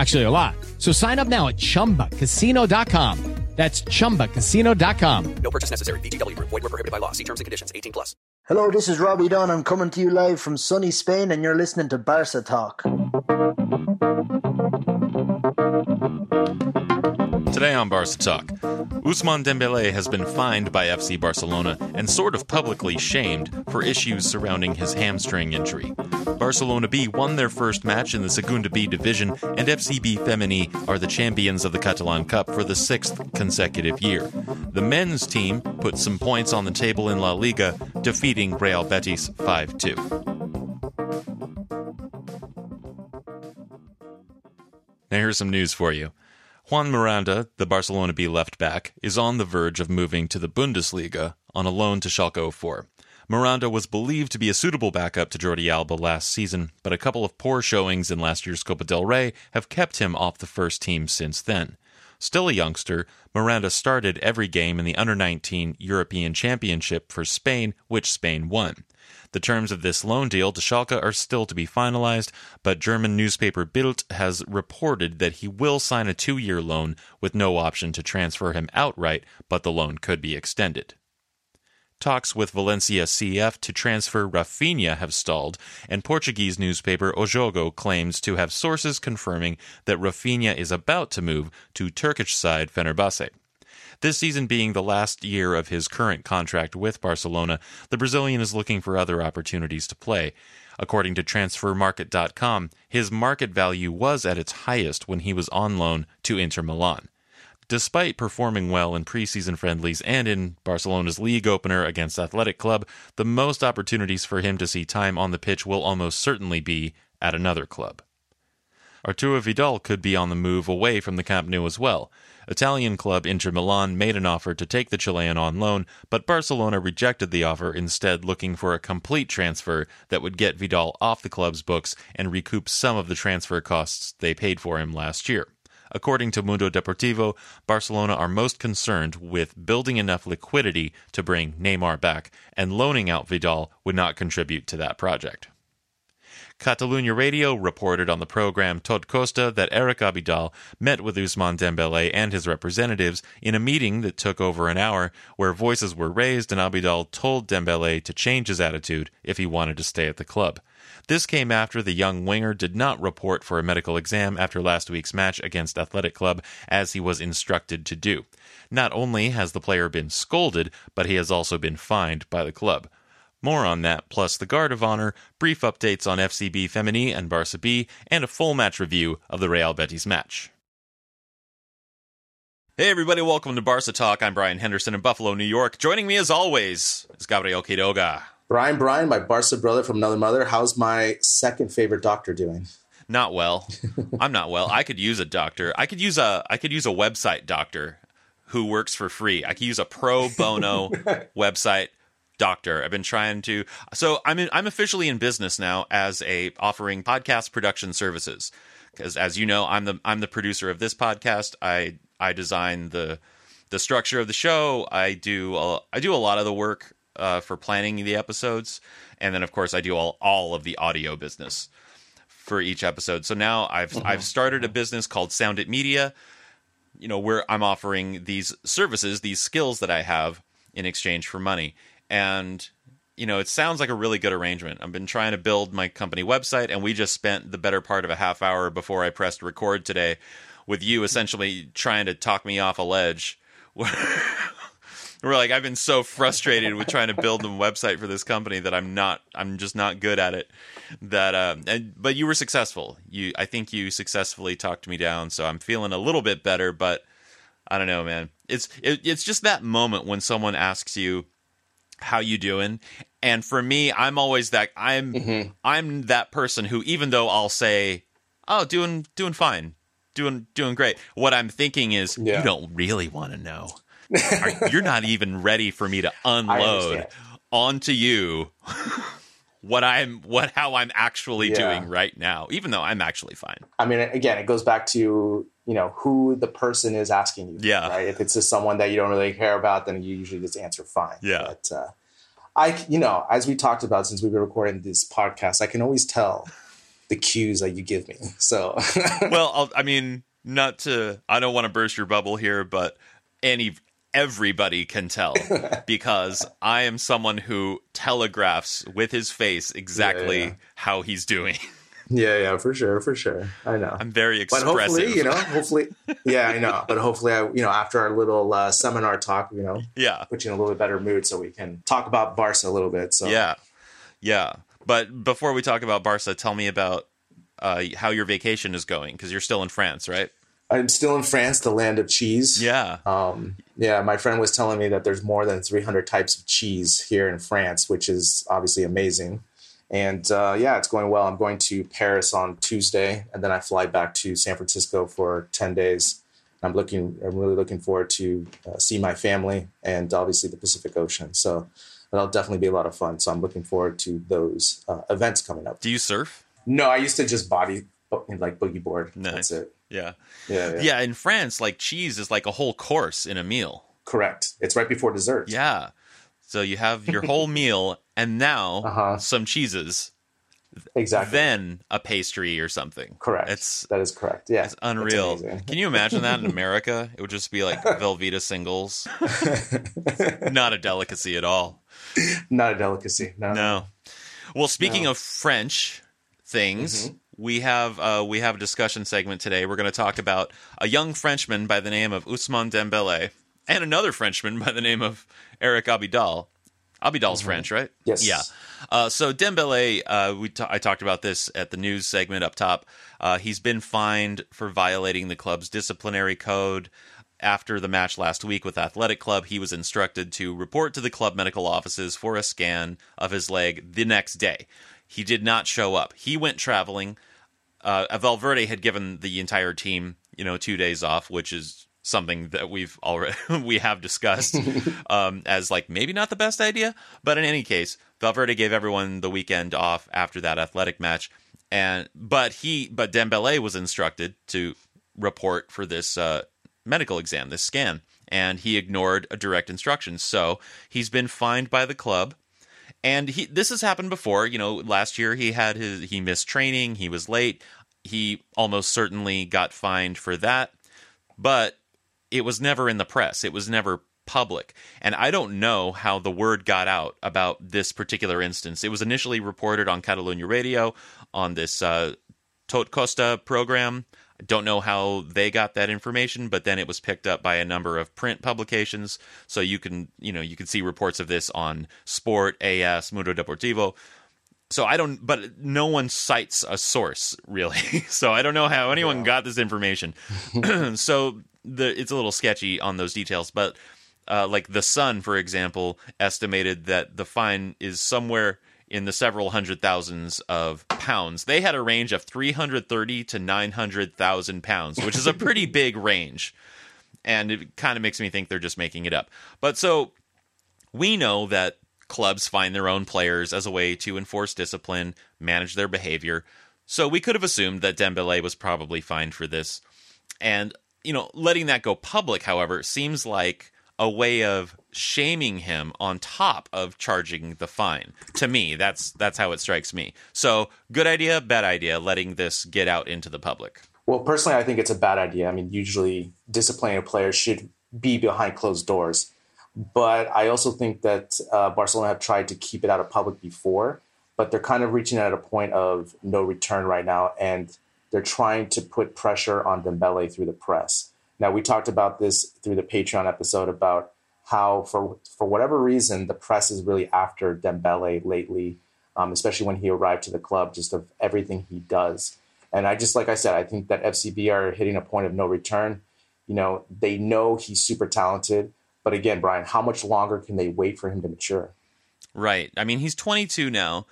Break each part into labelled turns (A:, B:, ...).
A: Actually, a lot. So sign up now at chumbacasino.com. That's chumbacasino.com.
B: No purchase necessary. VGW Group. Void were prohibited by law. See terms and conditions. 18 plus.
C: Hello, this is Robbie Dunn. I'm coming to you live from sunny Spain, and you're listening to Barca Talk.
D: Today on Barca Talk, Ousmane Dembele has been fined by FC Barcelona and sort of publicly shamed for issues surrounding his hamstring injury. Barcelona B won their first match in the Segunda B division, and FCB Femení are the champions of the Catalan Cup for the sixth consecutive year. The men's team put some points on the table in La Liga, defeating Real Betis 5 2. Now, here's some news for you. Juan Miranda, the Barcelona B left back, is on the verge of moving to the Bundesliga on a loan to Schalke 04. Miranda was believed to be a suitable backup to Jordi Alba last season, but a couple of poor showings in last year's Copa del Rey have kept him off the first team since then. Still a youngster, Miranda started every game in the Under 19 European Championship for Spain, which Spain won. The terms of this loan deal to Schalke are still to be finalized, but German newspaper Bild has reported that he will sign a two year loan with no option to transfer him outright, but the loan could be extended. Talks with Valencia CF to transfer Rafinha have stalled, and Portuguese newspaper O Jogo claims to have sources confirming that Rafinha is about to move to Turkish side Fenerbahce. This season being the last year of his current contract with Barcelona, the Brazilian is looking for other opportunities to play. According to transfermarkt.com, his market value was at its highest when he was on loan to Inter Milan. Despite performing well in preseason friendlies and in Barcelona's league opener against Athletic Club, the most opportunities for him to see time on the pitch will almost certainly be at another club. Arturo Vidal could be on the move away from the Camp Nou as well. Italian club Inter Milan made an offer to take the Chilean on loan, but Barcelona rejected the offer, instead looking for a complete transfer that would get Vidal off the club's books and recoup some of the transfer costs they paid for him last year. According to Mundo Deportivo, Barcelona are most concerned with building enough liquidity to bring Neymar back, and loaning out Vidal would not contribute to that project. Catalunya Radio reported on the program Tot Costa that Eric Abidal met with Ousmane Dembele and his representatives in a meeting that took over an hour where voices were raised and Abidal told Dembele to change his attitude if he wanted to stay at the club. This came after the young winger did not report for a medical exam after last week's match against Athletic Club as he was instructed to do. Not only has the player been scolded, but he has also been fined by the club. More on that, plus the Guard of Honor, brief updates on FCB Femení and Barca B, and a full match review of the Real Betis match. Hey everybody, welcome to Barca Talk. I'm Brian Henderson in Buffalo, New York. Joining me as always is Gabriel Quiroga.
E: Brian, Brian, my Barca brother from another mother. How's my second favorite doctor doing?
D: Not well. I'm not well. I could use a doctor. I could use a I could use a website doctor who works for free. I could use a pro bono website doctor. I've been trying to so I'm in, I'm officially in business now as a offering podcast production services. Because as you know, I'm the I'm the producer of this podcast. I I design the the structure of the show. I do a, I do a lot of the work uh, for planning the episodes, and then of course I do all all of the audio business for each episode. So now I've
E: Mm-hmm.
D: I've started a business called Sound It Media. You know where I'm offering these services, these skills that I have in exchange for money, and you know it sounds like a really good arrangement. I've been trying to build my company website, and we just spent the better part of a half hour before I pressed record today with you essentially trying to talk me off a ledge We're like, I've been so frustrated with trying to build a website for this company that I'm not, I'm just not good at it. That, uh, and, but you were successful. You, I think you successfully talked me down, so I'm feeling a little bit better. But I don't know, man. It's, it, it's just that moment when someone asks you, "How you doing?" And for me, I'm always that I'm,
E: Mm-hmm.
D: I'm that person who, even though I'll say, "Oh, doing, doing fine." Doing doing great. What I'm thinking is
E: Yeah.
D: you don't really want to know. Are- you're not even ready for me to unload onto you what I'm what how I'm actually
E: Yeah.
D: doing right now, even though I'm actually fine.
E: I mean, again, it goes back to you know who the person is asking you.
D: Yeah.
E: Right. If it's just someone that you don't really care about, then you usually just answer fine.
D: Yeah.
E: But uh, I, you know, as we talked about since we've been recording this podcast, I can always tell the cues that you give me. So
D: well, I'll, I mean, not to I don't want to burst your bubble here, but any everybody can tell because I am someone who telegraphs with his face exactly
E: Yeah, yeah.
D: how he's doing.
E: yeah, yeah, for sure, for sure. I know.
D: I'm very expressive.
E: but hopefully, you know, hopefully, yeah, I know. But hopefully, I, you know, after our little uh, seminar talk, you know,
D: yeah.
E: put you in a little bit better mood so we can talk about Barca a little bit. So
D: Yeah, yeah. But before we talk about Barca, tell me about uh, how your vacation is going because you're still in France, right?
E: I'm still in France, the land of cheese.
D: Yeah.
E: Um, yeah, my friend was telling me that there's more than 300 types of cheese here in France, which is obviously amazing. And uh, yeah, it's going well. I'm going to Paris on Tuesday, and then I fly back to San Francisco for 10 days. I'm looking. I'm really looking forward to uh, see my family and obviously the Pacific Ocean. So that'll definitely be a lot of fun. So I'm looking forward to those uh, events coming up.
D: Do you surf?
E: No, I used to just body like boogie board.
D: Nice.
E: That's it.
D: Yeah.
E: Yeah, yeah,
D: Yeah, in France, like cheese is like a whole course in a meal.
E: correct. It's right before dessert.
D: Yeah. So you have your whole meal and now
E: Uh-huh.
D: some cheeses,
E: exactly.
D: then a pastry or something.
E: Correct.
D: It's
E: that is correct. Yeah,
D: it's unreal. Can you imagine that in America? It would just be like Velveeta singles. Not a delicacy at all.
E: Not a delicacy. No.
D: No. Well, speaking of French things,
E: Mm-hmm.
D: We have uh, we have a discussion segment today. We're going to talk about a young Frenchman by the name of Ousmane Dembele and another Frenchman by the name of Eric Abidal. Abidal's French, right?
E: Mm-hmm. Yes.
D: Yeah. Uh, so Dembele, uh, we ta- I talked about this at the news segment up top. Uh, he's been fined for violating the club's disciplinary code. After the match last week with Athletic Club, he was instructed to report to the club medical offices for a scan of his leg the next day. He did not show up. He went traveling. Uh, Valverde had given the entire team, you know, two days off, which is something that we've already we have discussed um, as like maybe not the best idea. But in any case, Valverde gave everyone the weekend off after that athletic match, and but he but Dembele was instructed to report for this uh, medical exam, this scan, and he ignored a direct instruction. So he's been fined by the club and he this has happened before you know last year he had his he missed training he was late he almost certainly got fined for that but it was never in the press it was never public. And i don't know how the word got out about this particular instance. It was initially reported on catalunya radio on this uh, tot costa program don't know how they got that information, but then it was picked up by a number of print publications. So you can, you know, you can see reports of this on Sport, AS, Mundo Deportivo. So I don't, but no one cites a source really. so I don't know how anyone got this information. so the it's a little sketchy on those details, but uh, like the Sun, for example, estimated that the fine is somewhere in the several hundred thousands of pounds. They had a range of 330 to 900,000 pounds, which is a pretty big range. And it kind of makes me think they're just making it up. But so we know that clubs find their own players as a way to enforce discipline, manage their behavior. So we could have assumed that Dembele was probably fined for this. And, you know, letting that go public, however, seems like a way of shaming him on top of charging the fine. To me, that's that's how it strikes me. So, good idea, bad idea letting this get out into the public.
E: Well, personally, I think it's a bad idea. I mean, usually disciplining players should be behind closed doors. But I also think that uh, Barcelona have tried to keep it out of public before, but they're kind of reaching at a point of no return right now, and they're trying to put pressure on Dembele through the press. Now, we talked about this through the Patreon episode about how for for whatever reason the press is really after Dembele lately, um, especially when he arrived to the club, just of everything he does. And I just like I said, I think that FCB are hitting a point of no return. You know, they know he's super talented, but again, Brian, how much longer can they wait for him to mature?
D: Right. I mean, he's 22 now.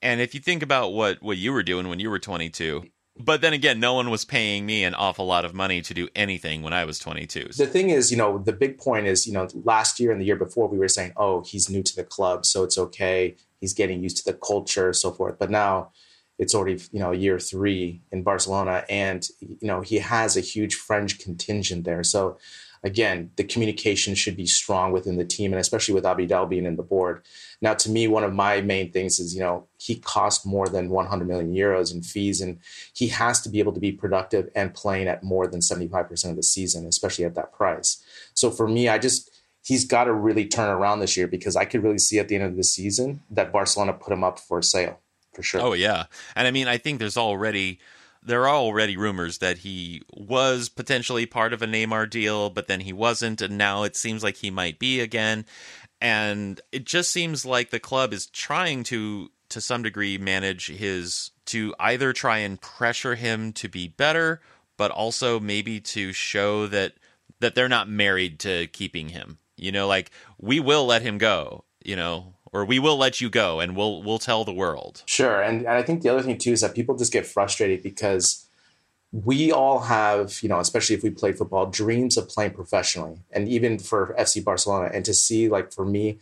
D: And if you think about what what you were doing when you were 22, but then again, no one was paying me an awful lot of money to do anything when I was 22.
E: The thing is, you know, the big point is, you know, last year and the year before, we were saying, oh, he's new to the club, so it's okay. He's getting used to the culture, so forth. But now it's already, you know, year three in Barcelona, and, you know, he has a huge French contingent there. So, again, the communication should be strong within the team, and especially with Abidal being in the board. Now, to me, one of my main things is, you know, he cost more than 100 million euros in fees, and he has to be able to be productive and playing at more than 75% of the season, especially at that price. So for me, I just, he's got to really turn around this year because I could really see at the end of the season that Barcelona put him up for sale for sure.
D: Oh, yeah. And I mean, I think there's already there are already rumors that he was potentially part of a Neymar deal, but then he wasn't, and now it seems like he might be again. And it just seems like the club is trying to to some degree manage his to either try and pressure him to be better but also maybe to show that that they're not married to keeping him. You know like we will let him go you know or we will let you go and we'll we'll tell the world
E: sure and, and i think the other thing too is that people just get frustrated because we all have, you know, especially if we play football, dreams of playing professionally. And even for FC Barcelona, and to see, like, for me,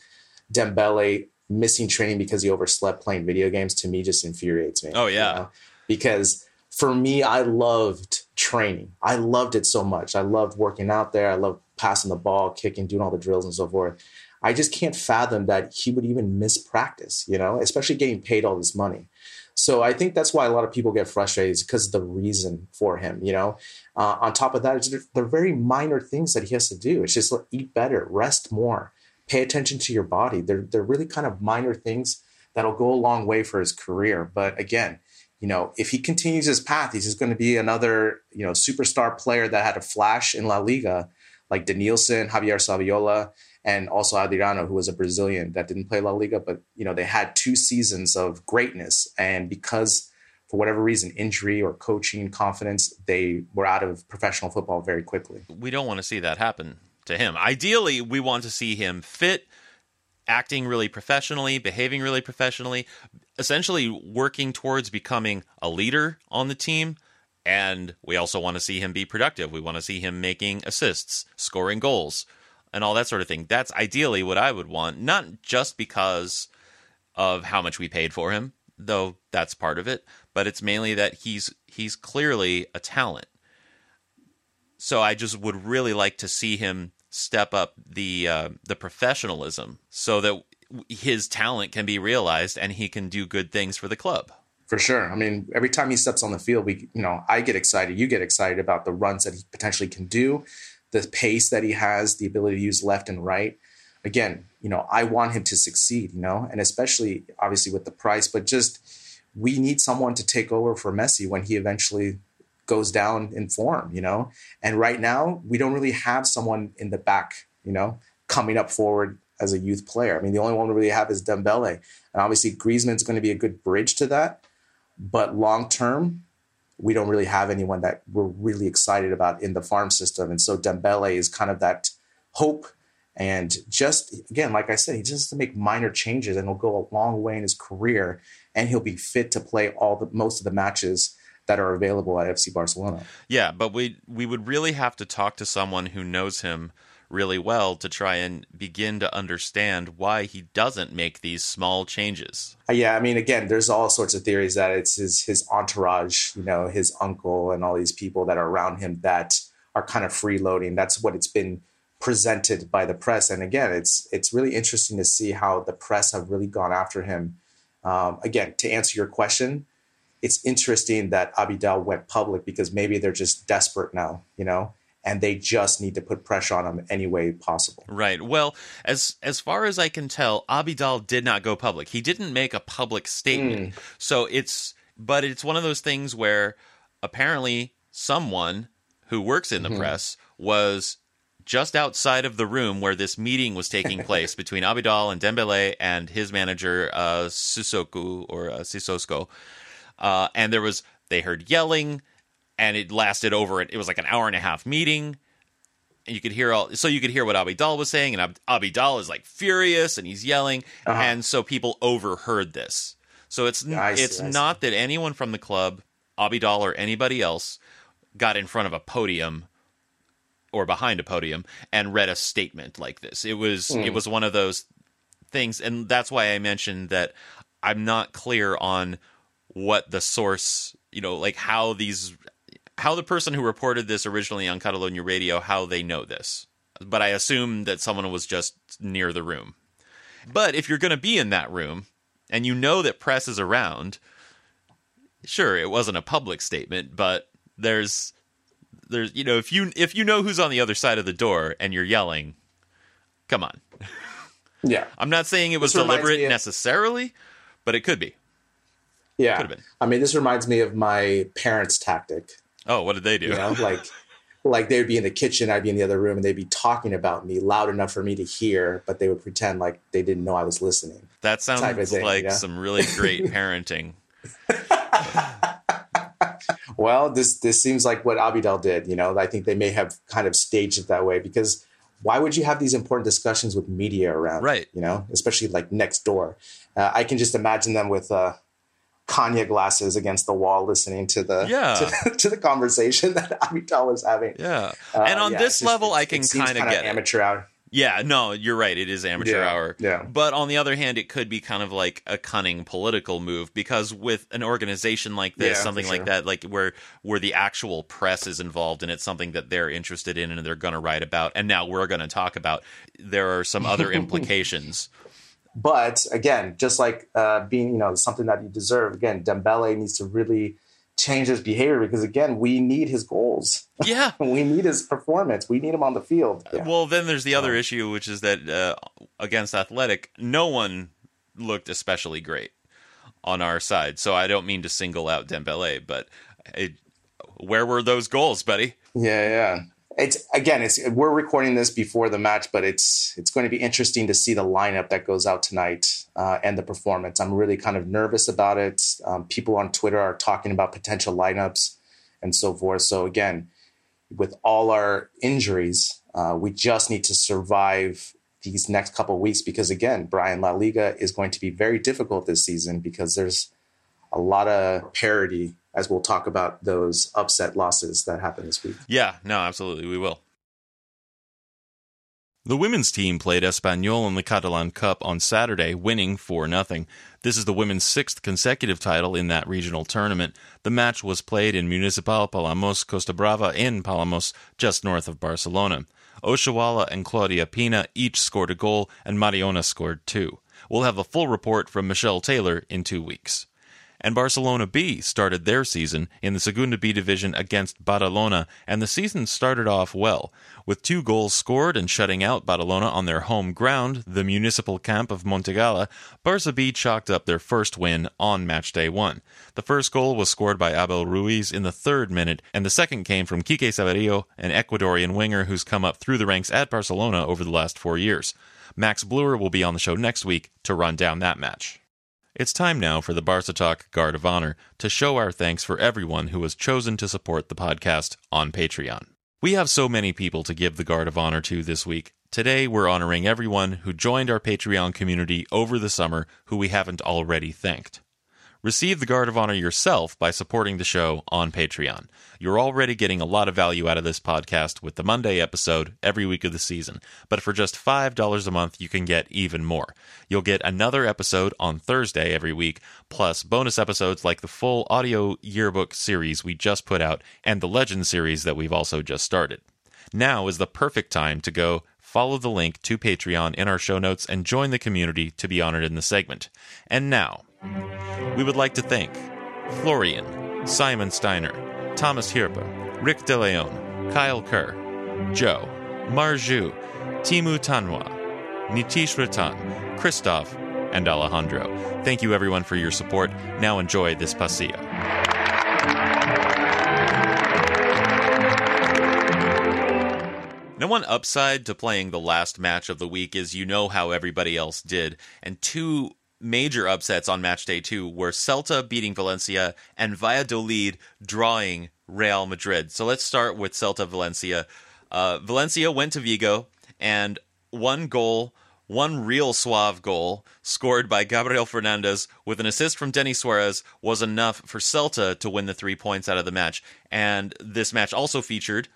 E: Dembele missing training because he overslept playing video games to me just infuriates me.
D: Oh, yeah. You know?
E: Because for me, I loved training. I loved it so much. I loved working out there. I loved passing the ball, kicking, doing all the drills and so forth. I just can't fathom that he would even miss practice, you know, especially getting paid all this money. So I think that's why a lot of people get frustrated is because of the reason for him. You know, uh, on top of that, they're very minor things that he has to do. It's just like, eat better, rest more, pay attention to your body. They're they're really kind of minor things that'll go a long way for his career. But again, you know, if he continues his path, he's just going to be another you know superstar player that had a flash in La Liga, like Denilson, Javier Saviola and also Adriano, who was a Brazilian that didn't play La Liga, but you know they had two seasons of greatness, and because for whatever reason, injury or coaching confidence, they were out of professional football very quickly.
D: We don't want to see that happen to him. Ideally, we want to see him fit, acting really professionally, behaving really professionally, essentially working towards becoming a leader on the team. And we also want to see him be productive. We want to see him making assists, scoring goals and all that sort of thing. That's ideally what I would want, not just because of how much we paid for him, though that's part of it, but it's mainly that he's he's clearly a talent. So I just would really like to see him step up the uh, the professionalism so that his talent can be realized and he can do good things for the club.
E: For sure. I mean, every time he steps on the field, we you know, I get excited, you get excited about the runs that he potentially can do the pace that he has, the ability to use left and right. Again, you know, I want him to succeed, you know, and especially obviously with the price, but just we need someone to take over for Messi when he eventually goes down in form, you know. And right now, we don't really have someone in the back, you know, coming up forward as a youth player. I mean, the only one we really have is Dembele, and obviously Griezmann's going to be a good bridge to that. But long term, we don't really have anyone that we're really excited about in the farm system. And so Dembele is kind of that hope. And just again, like I said, he just has to make minor changes and he'll go a long way in his career and he'll be fit to play all the most of the matches that are available at FC Barcelona.
D: Yeah, but we we would really have to talk to someone who knows him really well to try and begin to understand why he doesn't make these small changes.
E: Uh, yeah, I mean, again, there's all sorts of theories that it's his his entourage, you know, his uncle and all these people that are around him that are kind of freeloading. That's what it's been presented by the press. And again, it's it's really interesting to see how the press have really gone after him. Um, again, to answer your question, it's interesting that Abidal went public because maybe they're just desperate now, you know, and they just need to put pressure on him any way possible.
D: Right. Well, as as far as I can tell, Abidal did not go public. He didn't make a public statement. Mm. So it's but it's one of those things where apparently someone who works in the mm-hmm. press was just outside of the room where this meeting was taking place between Abidal and Dembele and his manager uh, Susoku or uh, Sisosko. Uh, and there was they heard yelling, and it lasted over. It was like an hour and a half meeting. And you could hear all, so you could hear what Abidal was saying, and Ab- Abidal is like furious and he's yelling,
E: Uh-huh.
D: and so people overheard this. So it's
E: see,
D: it's
E: see.
D: not that anyone from the club, Abidal or anybody else, got in front of a podium or behind a podium and read a statement like this. It was
E: Hmm.
D: it was one of those things, and that's why I mentioned that I'm not clear on what the source, you know, like how these, how the person who reported this originally on Catalonia Radio, how they know this. But I assume that someone was just near the room. But if you're going to be in that room and you know that press is around, sure, it wasn't a public statement, but there's there's you know if you if you know who's on the other side of the door and you're yelling, come on.
E: Yeah.
D: I'm not saying it was deliberate
E: of-
D: necessarily, but it could be.
E: Yeah. I mean, this reminds me of my parents' tactic.
D: Oh, what did they do?
E: You know, like like they would be in the kitchen, I'd be in the other room, and they'd be talking about me loud enough for me to hear, but they would pretend like they didn't know I was listening.
D: that sounds
E: thing,
D: like
E: yeah.
D: some really great parenting.
E: Well, this this seems like what Abidal did. You know, I think they may have kind of staged it that way because why would you have these important discussions with media around?
D: Right.
E: You know, especially like next door. Uh, I can just imagine them with uh, Kanye glasses against the wall, listening to the
D: Yeah.
E: to, to the conversation that Abidal was having.
D: Yeah.
E: Uh,
D: and on
E: yeah,
D: this
E: just-
D: level,
E: it-
D: I can kind of get it.
E: amateur hour.
D: Yeah, no, you're right. It is amateur
E: Yeah,
D: hour.
E: yeah.
D: But on the other hand, it could be kind of like a cunning political move because with an organization like this,
E: Yeah,
D: something like
E: sure.
D: that, like where where the actual press is involved and it's something that they're interested in and they're going to write about, and now we're going to talk about, there are some other implications.
E: But again, just like uh, being, you know, something that you deserve. Again, Dembele needs to really change his behavior because again, we need his goals.
D: Yeah.
E: we need his performance. We need him on the field. Yeah.
D: Well, then there's the other issue, which is that uh, against Athletic, no one looked especially great on our side. So I don't mean to single out Dembele, but it, where were those goals, buddy?
E: Yeah, yeah. It's again, it's we're recording this before the match, but it's it's going to be interesting to see the lineup that goes out tonight uh, and the performance. I'm really kind of nervous about it. Um, people on Twitter are talking about potential lineups and so forth. So again, with all our injuries, uh, we just need to survive these next couple of weeks because again, Brian La Liga is going to be very difficult this season because there's a lot of parity as we'll talk about those upset losses that happened this week.
D: Yeah, no, absolutely, we will. The women's team played Espanyol in the Catalan Cup on Saturday, winning 4 0. This is the women's sixth consecutive title in that regional tournament. The match was played in Municipal Palamos Costa Brava in Palamos, just north of Barcelona. Oshoala and Claudia Pina each scored a goal, and Mariona scored two. We'll have a full report from Michelle Taylor in two weeks and Barcelona B started their season in the Segunda B division against Badalona, and the season started off well. With two goals scored and shutting out Badalona on their home ground, the municipal camp of Montigalà, Barca B chalked up their first win on match day one. The first goal was scored by Abel Ruiz in the third minute, and the second came from Quique Saverio, an Ecuadorian winger who's come up through the ranks at Barcelona over the last four years. Max Bluer will be on the show next week to run down that match. It's time now for the Barca Talk Guard of Honor to show our thanks for everyone who has chosen to support the podcast on Patreon. We have so many people to give the Guard of Honor to this week. Today, we're honoring everyone who joined our Patreon community over the summer who we haven't already thanked. Receive the Guard of Honor yourself by supporting the show on Patreon. You're already getting a lot of value out of this podcast with the Monday episode every week of the season, but for just $5 a month, you can get even more. You'll get another episode on Thursday every week, plus bonus episodes like the full audio yearbook series we just put out and the Legend series that we've also just started. Now is the perfect time to go follow the link to Patreon in our show notes and join the community to be honored in the segment. And now, we would like to thank Florian, Simon Steiner, Thomas Hirpa, Rick DeLeon, Kyle Kerr, Joe, Marju, Timu Tanwa, Nitish Ratan, Christoph, and Alejandro. Thank you everyone for your support. Now enjoy this pasillo. Now, one upside to playing the last match of the week is you know how everybody else did, and two major upsets on match day two were Celta beating Valencia and Valladolid drawing Real Madrid. So let's start with Celta Valencia. Uh, Valencia went to Vigo and one goal, one real suave goal scored by Gabriel Fernandez with an assist from Denis Suarez was enough for Celta to win the three points out of the match. And this match also featured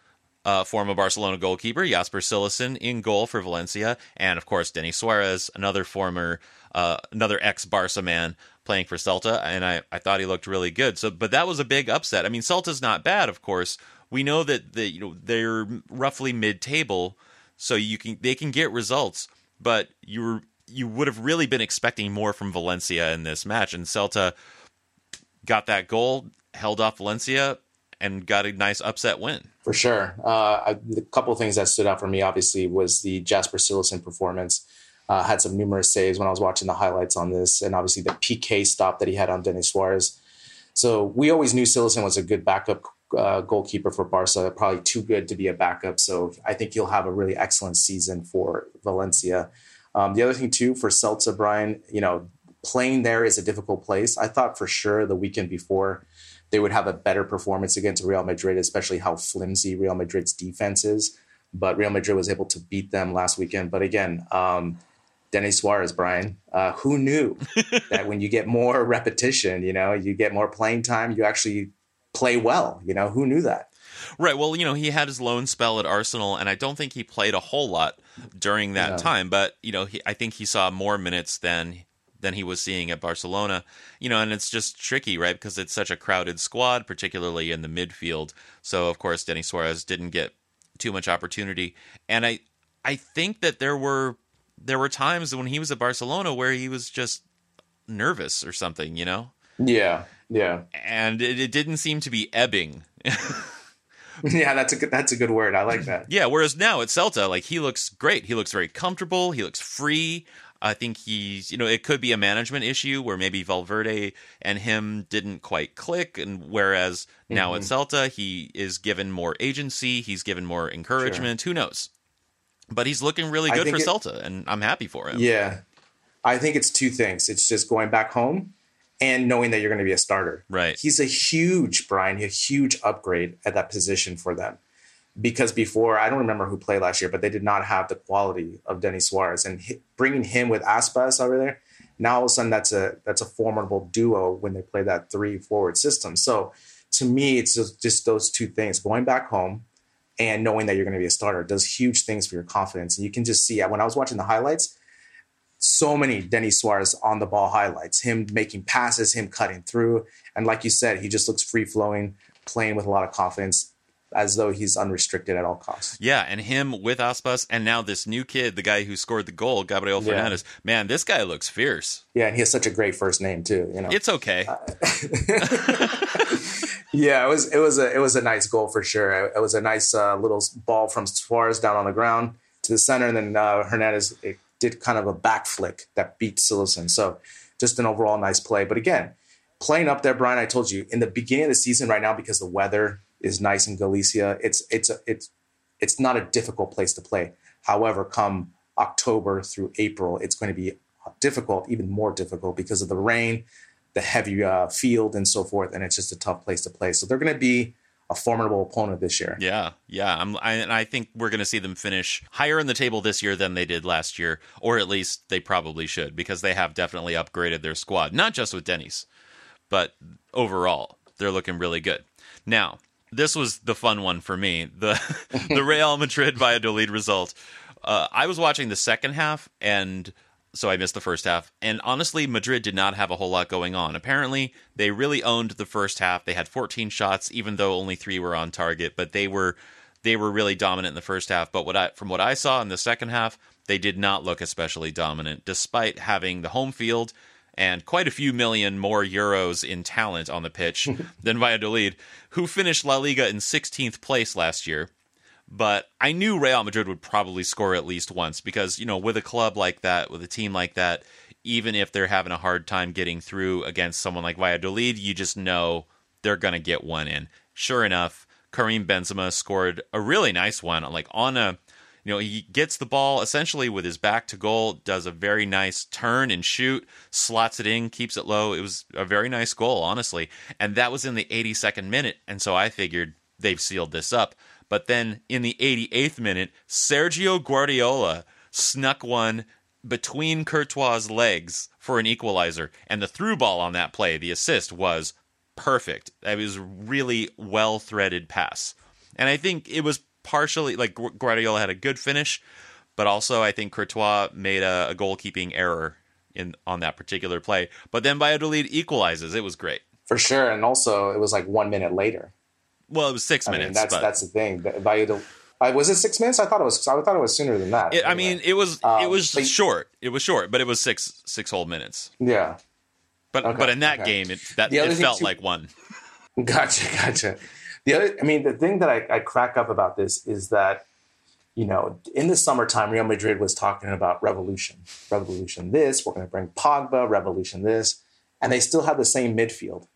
D: uh, former Barcelona goalkeeper Jasper Cillessen in goal for Valencia, and of course Denis Suarez, another former, uh, another ex Barca man playing for Celta, and I, I thought he looked really good. So, but that was a big upset. I mean, Celta's not bad, of course. We know that the you know they're roughly mid table, so you can they can get results, but you were you would have really been expecting more from Valencia in this match, and Celta got that goal, held off Valencia, and got a nice upset win.
E: For sure. Uh, a couple things that stood out for me, obviously, was the Jasper Cillessen performance. Uh, had some numerous saves when I was watching the highlights on this, and obviously the PK stop that he had on Denis Suarez. So we always knew Cillessen was a good backup uh, goalkeeper for Barca, probably too good to be a backup. So I think he'll have a really excellent season for Valencia. Um, the other thing too for Celta, Brian, you know, playing there is a difficult place. I thought for sure the weekend before they would have a better performance against Real Madrid, especially how flimsy Real Madrid's defense is. But Real Madrid was able to beat them last weekend. But again, um, Denis Suarez, Brian, uh, who knew that when you get more repetition, you know, you get more playing time, you actually play well. You know, who knew that?
D: Right. Well, you know, he had his loan spell at Arsenal, and I don't think he played a whole lot during that time. But you know, he, I think he saw more minutes than than he was seeing at Barcelona. You know, and it's just tricky, right? Because it's such a crowded squad, particularly in the midfield. So of course, Denis Suarez didn't get too much opportunity, and I I think that there were there were times when he was at Barcelona where he was just nervous or something, you know,
E: Yeah, yeah,
D: and it, it didn't seem to be ebbing.
E: yeah. That's a good. That's a good word. I like that.
D: Yeah, whereas now at Celta, like he looks great. He looks very comfortable. He looks free. I think he's, you know, it could be a management issue where maybe Valverde and him didn't quite click, and whereas now at mm-hmm. Celta he is given more agency, he's given more encouragement. Who knows? But he's looking really good for
E: it-
D: Celta, and I'm happy for him.
E: Yeah, I think it's two things. It's just going back home and knowing that you're going to be a starter.
D: Right.
E: He's a huge Brian, a huge upgrade at that position for them. Because before, I don't remember who played last year, but they did not have the quality of Denis Suarez, and hi- bringing him with Aspas over there. Now all of a sudden, that's a that's a formidable duo when they play that three forward system. So to me, it's just, just those two things: going back home and knowing that you're going to be a starter does huge things for your confidence. And you can just see when I was watching the highlights, so many Denis Suarez on the ball highlights, him making passes, him cutting through. And like you said, he just looks free flowing, playing with a lot of confidence, as though he's unrestricted at all costs.
D: Yeah, and him with Aspas, and now this new kid, the guy who scored the goal, Gabriel
E: Yeah.
D: Fernandez. Man, this guy looks fierce.
E: Yeah, and he has such a great first name too. You know,
D: It's okay.
E: yeah, it was it was a it was a nice goal for sure. It was a nice uh, little ball from Suarez down on the ground to the center, and then uh, Hernandez it did kind of a back flick that beat Cillessen. So just an overall nice play. But again, playing up there, Brian, I told you in the beginning of the season right now because the weather is nice in Galicia. It's it's a, it's it's not a difficult place to play. However, come October through April, it's going to be difficult, even more difficult because of the rain, the heavy uh, field, and so forth. And it's just a tough place to play. So they're going to be a formidable opponent this year.
D: Yeah, yeah. I'm, I, and I think we're going to see them finish higher in the table this year than they did last year, or at least they probably should, because they have definitely upgraded their squad, not just with Denny's, but overall, they're looking really good. Now, this was the fun one for me the the Real Madrid Valladolid result. Uh, I was watching the second half, and so I missed the first half. And honestly, Madrid did not have a whole lot going on. Apparently, they really owned the first half. They had 14 shots, even though only three were on target. But they were they were really dominant in the first half. But what I from what I saw in the second half, they did not look especially dominant, despite having the home field and quite a few million more euros in talent on the pitch than Valladolid, who finished La Liga in 16th place last year but I knew Real Madrid would probably score at least once because, you know, with a club like that, with a team like that, even if they're having a hard time getting through against someone like Valladolid, you just know they're going to get one in. Sure enough, Karim Benzema scored a really nice one, like on a You know, he gets the ball essentially with his back to goal, does a very nice turn and shoot, slots it in, keeps it low. It was a very nice goal, honestly. And that was in the 82nd minute. And so I figured they've sealed this up. But then in the 88th minute, Sergio Guardiola snuck one between Courtois' legs for an equalizer. And the through ball on that play, the assist, was perfect. It was really well threaded pass. And I think it was partially like Guardiola had a good finish, but also I think Courtois made a, a goalkeeping error in on that particular play. But then Valladolid equalizes. It was great.
E: For sure. And also it was like one minute later.
D: Well, it was six
E: I
D: minutes.
E: mean, that's
D: but
E: that's the thing. Valladolid, uh, was it six minutes? I thought it was. I thought it was sooner than that.
D: it, I mean, it was it
E: Um,
D: was
E: but-
D: short. It was short, but it was six six whole minutes.
E: yeah.
D: But
E: Okay,
D: but in that
E: okay.
D: game, it that it felt
E: too-
D: like one.
E: Gotcha, gotcha. The other, I mean, the thing that I, I crack up about this is that, you know, in the summertime, Real Madrid was talking about revolution, revolution this, we're going to bring Pogba, revolution this, and they still have the same midfield.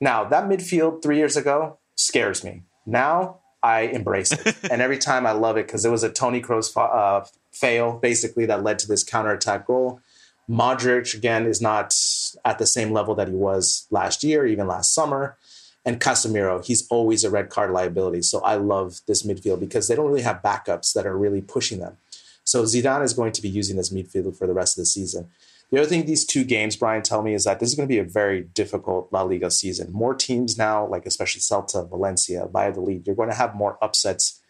E: Now, that midfield three years ago scares me. Now I embrace it. and every time I love it because it was a Tony Kroos uh, fail, basically, that led to this counterattack goal. Modric, again, is not at the same level that he was last year, even last summer. And Casemiro, he's always a red card liability. So I love this midfield because they don't really have backups that are really pushing them. So Zidane is going to be using this midfield for the rest of the season. The other thing these two games, Brian, tell me is that this is going to be a very difficult La Liga season. More teams now, like especially Celta, Valencia, Valladolid, you're going to have more upsets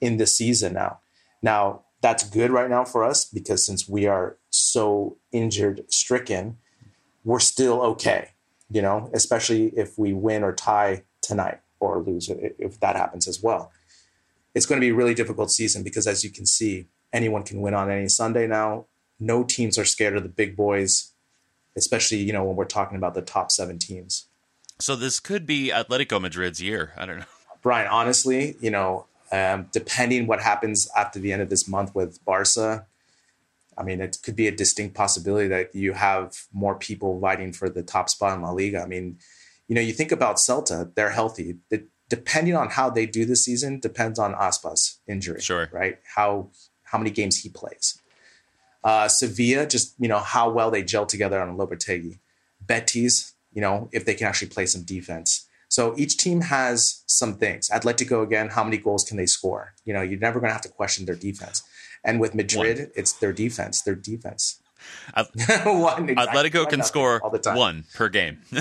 E: in the season now. Now, that's good right now for us because since we are so injured stricken, we're still okay, you know, especially if we win or tie tonight or lose, if that happens as well. It's going to be a really difficult season because, as you can see, anyone can win on any Sunday now. No teams are scared of the big boys, especially, you know, when we're talking about the top seven teams.
D: So this could be Atletico Madrid's year. I don't know.
E: Brian, honestly, you know, um, depending what happens after the end of this month with Barca, I mean, it could be a distinct possibility that you have more people fighting for the top spot in La Liga. I mean, you know, you think about Celta, they're healthy. The, depending on how they do this season depends on Aspas injury,
D: Sure.
E: right? How how many games he plays. Uh, Sevilla, just you know how well they gel together on Lopetegui. Betis, you know, if they can actually play some defense. So each team has some things. Atletico, again, how many goals can they score? You know, you're never going to have to question their defense. And with Madrid, it's their defense, their defense.
D: At-
E: One, exactly.
D: Atletico can score
E: all the time.
D: one per game.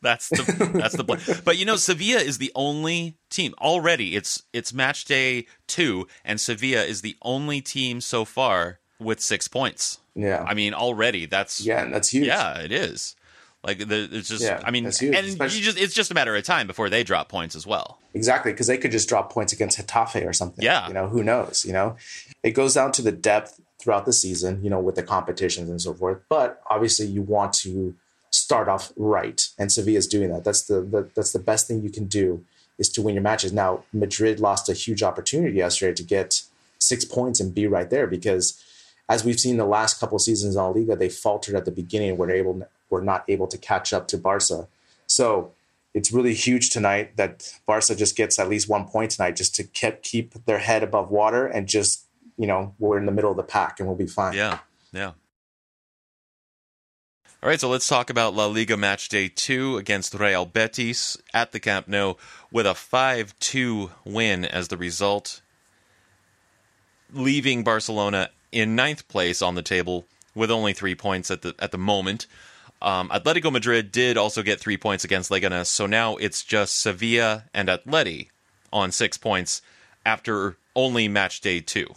D: that's the that's the plan. But you know, Sevilla is the only team already. It's it's match day two, and Sevilla is the only team so far with six points.
E: Yeah,
D: I mean, already that's
E: yeah, that's huge.
D: yeah, it is. Like the, it's just,
E: Yeah,
D: I mean,
E: huge,
D: and
E: especially-
D: just it's just a matter of time before they drop points as well.
E: Exactly, because they could just drop points against Getafe or something.
D: Yeah.
E: You know, who knows? You know, it goes down to the depth throughout the season, you know, with the competitions and so forth. But obviously, you want to start off right, and Sevilla's doing that. That's the, the that's the best thing you can do is to win your matches. Now, Madrid lost a huge opportunity yesterday to get six points and be right there because, as we've seen the last couple seasons in La Liga, they faltered at the beginning. Were able were not able to catch up to Barca. So it's really huge tonight that Barca just gets at least one point tonight just to keep keep their head above water and just you know we're in the middle of the pack and we'll be fine.
D: Yeah, yeah. All right, so let's talk about La Liga match day two against Real Betis at the Camp Nou with a 5 2 win as the result, leaving Barcelona in ninth place on the table with only three points at the at the moment. Um, Atletico Madrid did also get three points against Leganes, so now it's just Sevilla and Atleti on six points after only match day two.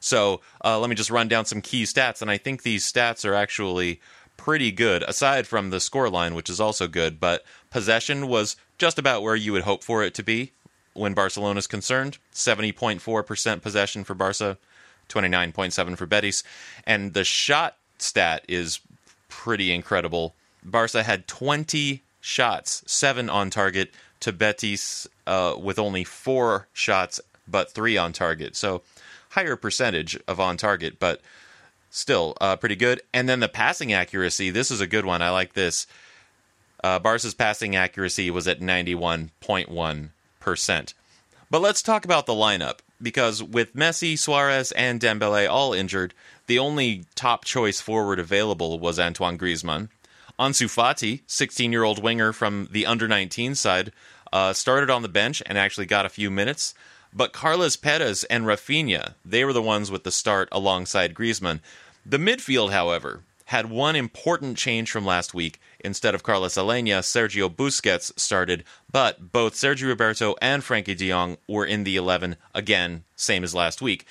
D: So uh, let me just run down some key stats, and I think these stats are actually pretty good, aside from the scoreline, which is also good. But possession was just about where you would hope for it to be when Barcelona is concerned 70.4% possession for Barca, 29.7 for Betis. And the shot stat is pretty incredible. Barca had 20 shots, seven on target, to Betis uh, with only four shots, but three on target. So higher percentage of on target, but still uh, pretty good. And then the passing accuracy. This is a good one. I like this. Uh, Barca's passing accuracy was at 91.1%. But let's talk about the lineup because with Messi, Suarez, and Dembele all injured, the only top choice forward available was Antoine Griezmann. Ansu Fati, 16 year old winger from the under 19 side, uh, started on the bench and actually got a few minutes. But Carlos Perez and Rafinha, they were the ones with the start alongside Griezmann. The midfield, however, had one important change from last week. Instead of Carlos Aleñá, Sergio Busquets started, but both Sergio Roberto and Frenkie de Jong were in the 11 again, same as last week.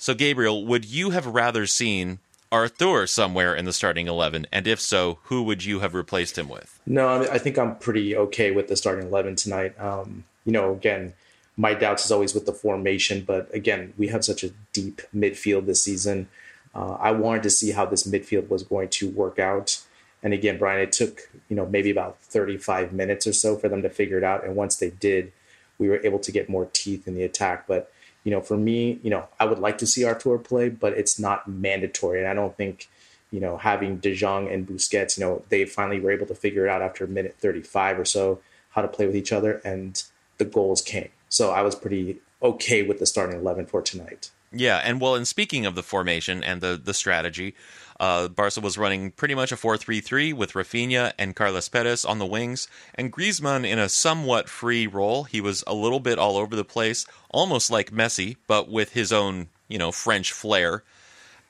D: So, Gabriel, would you have rather seen Arthur somewhere in the starting 11? And if so, who would you have replaced him with?
E: No, I, mean, I think I'm pretty okay with the starting 11 tonight. Um, you know, again, my doubts is always with the formation, but again, we have such a deep midfield this season. Uh, I wanted to see how this midfield was going to work out. And again, Brian, it took you know maybe about 35 minutes or so for them to figure it out. And once they did, we were able to get more teeth in the attack. But you know, for me, you know, I would like to see Arthur play, but it's not mandatory. And I don't think you know having De Jong and Busquets, you know, they finally were able to figure it out after minute 35 or so how to play with each other, and the goals came. So I was pretty okay with the starting 11 for tonight.
D: Yeah, and well, and speaking of the formation and the the strategy, uh, Barca was running pretty much a 4-3-3 with Rafinha and Carlos Perez on the wings, and Griezmann in a somewhat free role. He was a little bit all over the place, almost like Messi, but with his own you know French flair.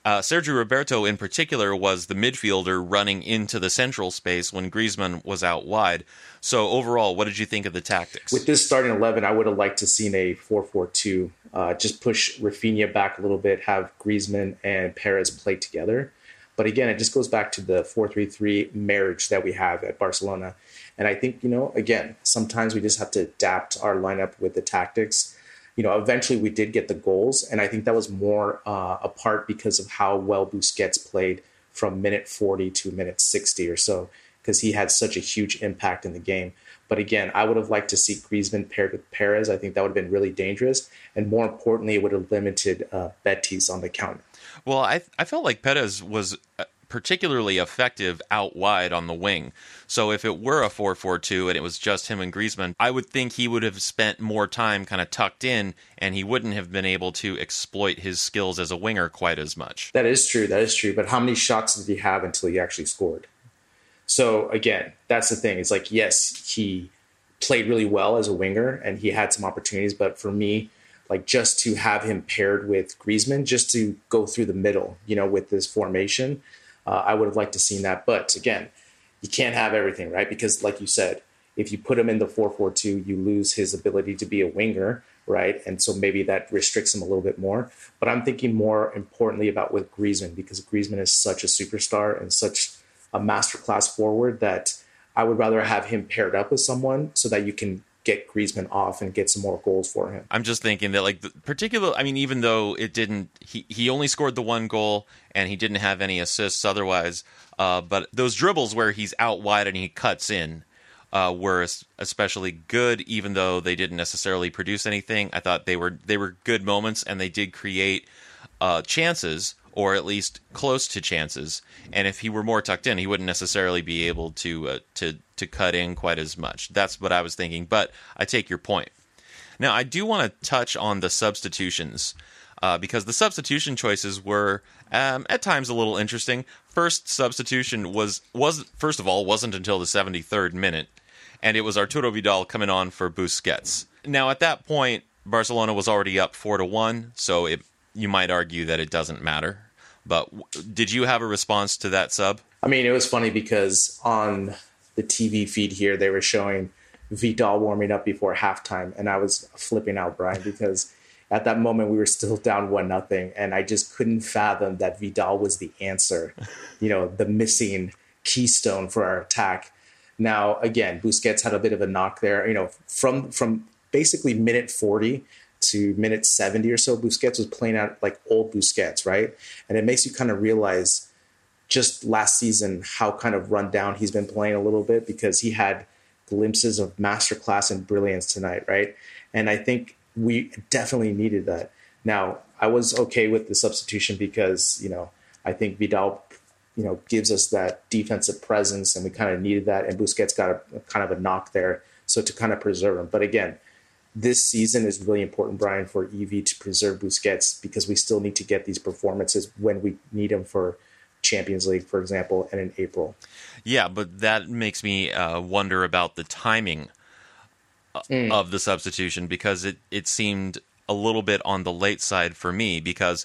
D: Uh, Sergio Roberto, in particular, was the midfielder running into the central space when Griezmann was out wide. So, overall, what did you think of the tactics?
E: With this starting 11, I would have liked to seen a 4 4 2. Uh, just push Rafinha back a little bit, have Griezmann and Perez play together. But again, it just goes back to the 4 3 3 marriage that we have at Barcelona. And I think, you know, again, sometimes we just have to adapt our lineup with the tactics you know, eventually we did get the goals, and I think that was more uh, a part because of how well Busquets played from minute 40 to minute 60 or so, because he had such a huge impact in the game. But again, I would have liked to see Griezmann paired with Perez. I think that would have been really dangerous, and more importantly, it would have limited uh, Betis on the counter.
D: Well, I I felt like Perez was uh, particularly effective out wide on the wing. So if it were a 4-4-2 and it was just him and Griezmann, I would think he would have spent more time kind of tucked in and he wouldn't have been able to exploit his skills as a winger quite as much.
E: That is true. That is true. But how many shots did he have until he actually scored? So again, that's the thing. It's like yes, he played really well as a winger and he had some opportunities, but for me, like just to have him paired with Griezmann, just to go through the middle, you know, with this formation, uh, I would have liked to seen that. But again, you can't have everything, right? Because like you said, if you put him in the 4-4-2, you lose his ability to be a winger, right? And so maybe that restricts him a little bit more. But I'm thinking more importantly about with Griezmann because Griezmann is such a superstar and such a masterclass forward that I would rather have him paired up with someone so that you can get Griezmann off and get some more goals for him.
D: I'm just thinking that like particular I mean even though it didn't he he only scored the one goal and he didn't have any assists otherwise uh, but those dribbles where he's out wide and he cuts in uh, were especially good even though they didn't necessarily produce anything. I thought they were they were good moments and they did create uh, chances or at least close to chances. And if he were more tucked in, he wouldn't necessarily be able to uh, to to cut in quite as much. That's what I was thinking. But I take your point. Now I do want to touch on the substitutions. Uh, because the substitution choices were um, at times a little interesting. First substitution was was first of all wasn't until the 73rd minute, and it was Arturo Vidal coming on for Busquets. Now at that point, Barcelona was already up four to one, so it you might argue that it doesn't matter. But did you have a response to that sub?
E: I mean, it was funny because on the TV feed here, they were showing Vidal warming up before halftime, and I was flipping out, Brian, because at that moment we were still down one nothing, and I just couldn't fathom that Vidal was the answer, you know, the missing keystone for our attack. Now, again, Busquets had a bit of a knock there, you know, from from basically minute 40 to minute 70 or so, Busquets was playing out like old Busquets, right? And it makes you kind of realize just last season how kind of run down he's been playing a little bit because he had glimpses of masterclass and brilliance tonight, right? And I think we definitely needed that. Now, I was okay with the substitution because, you know, I think Vidal, you know, gives us that defensive presence and we kind of needed that. And Busquets got a, kind of a knock there. So to kind of preserve him. But again, this season is really important, Brian, for EV to preserve Busquets because we still need to get these performances when we need them for Champions League, for example, and in April.
D: Yeah, but that makes me uh, wonder about the timing mm. of the substitution because it, it seemed a little bit on the late side for me because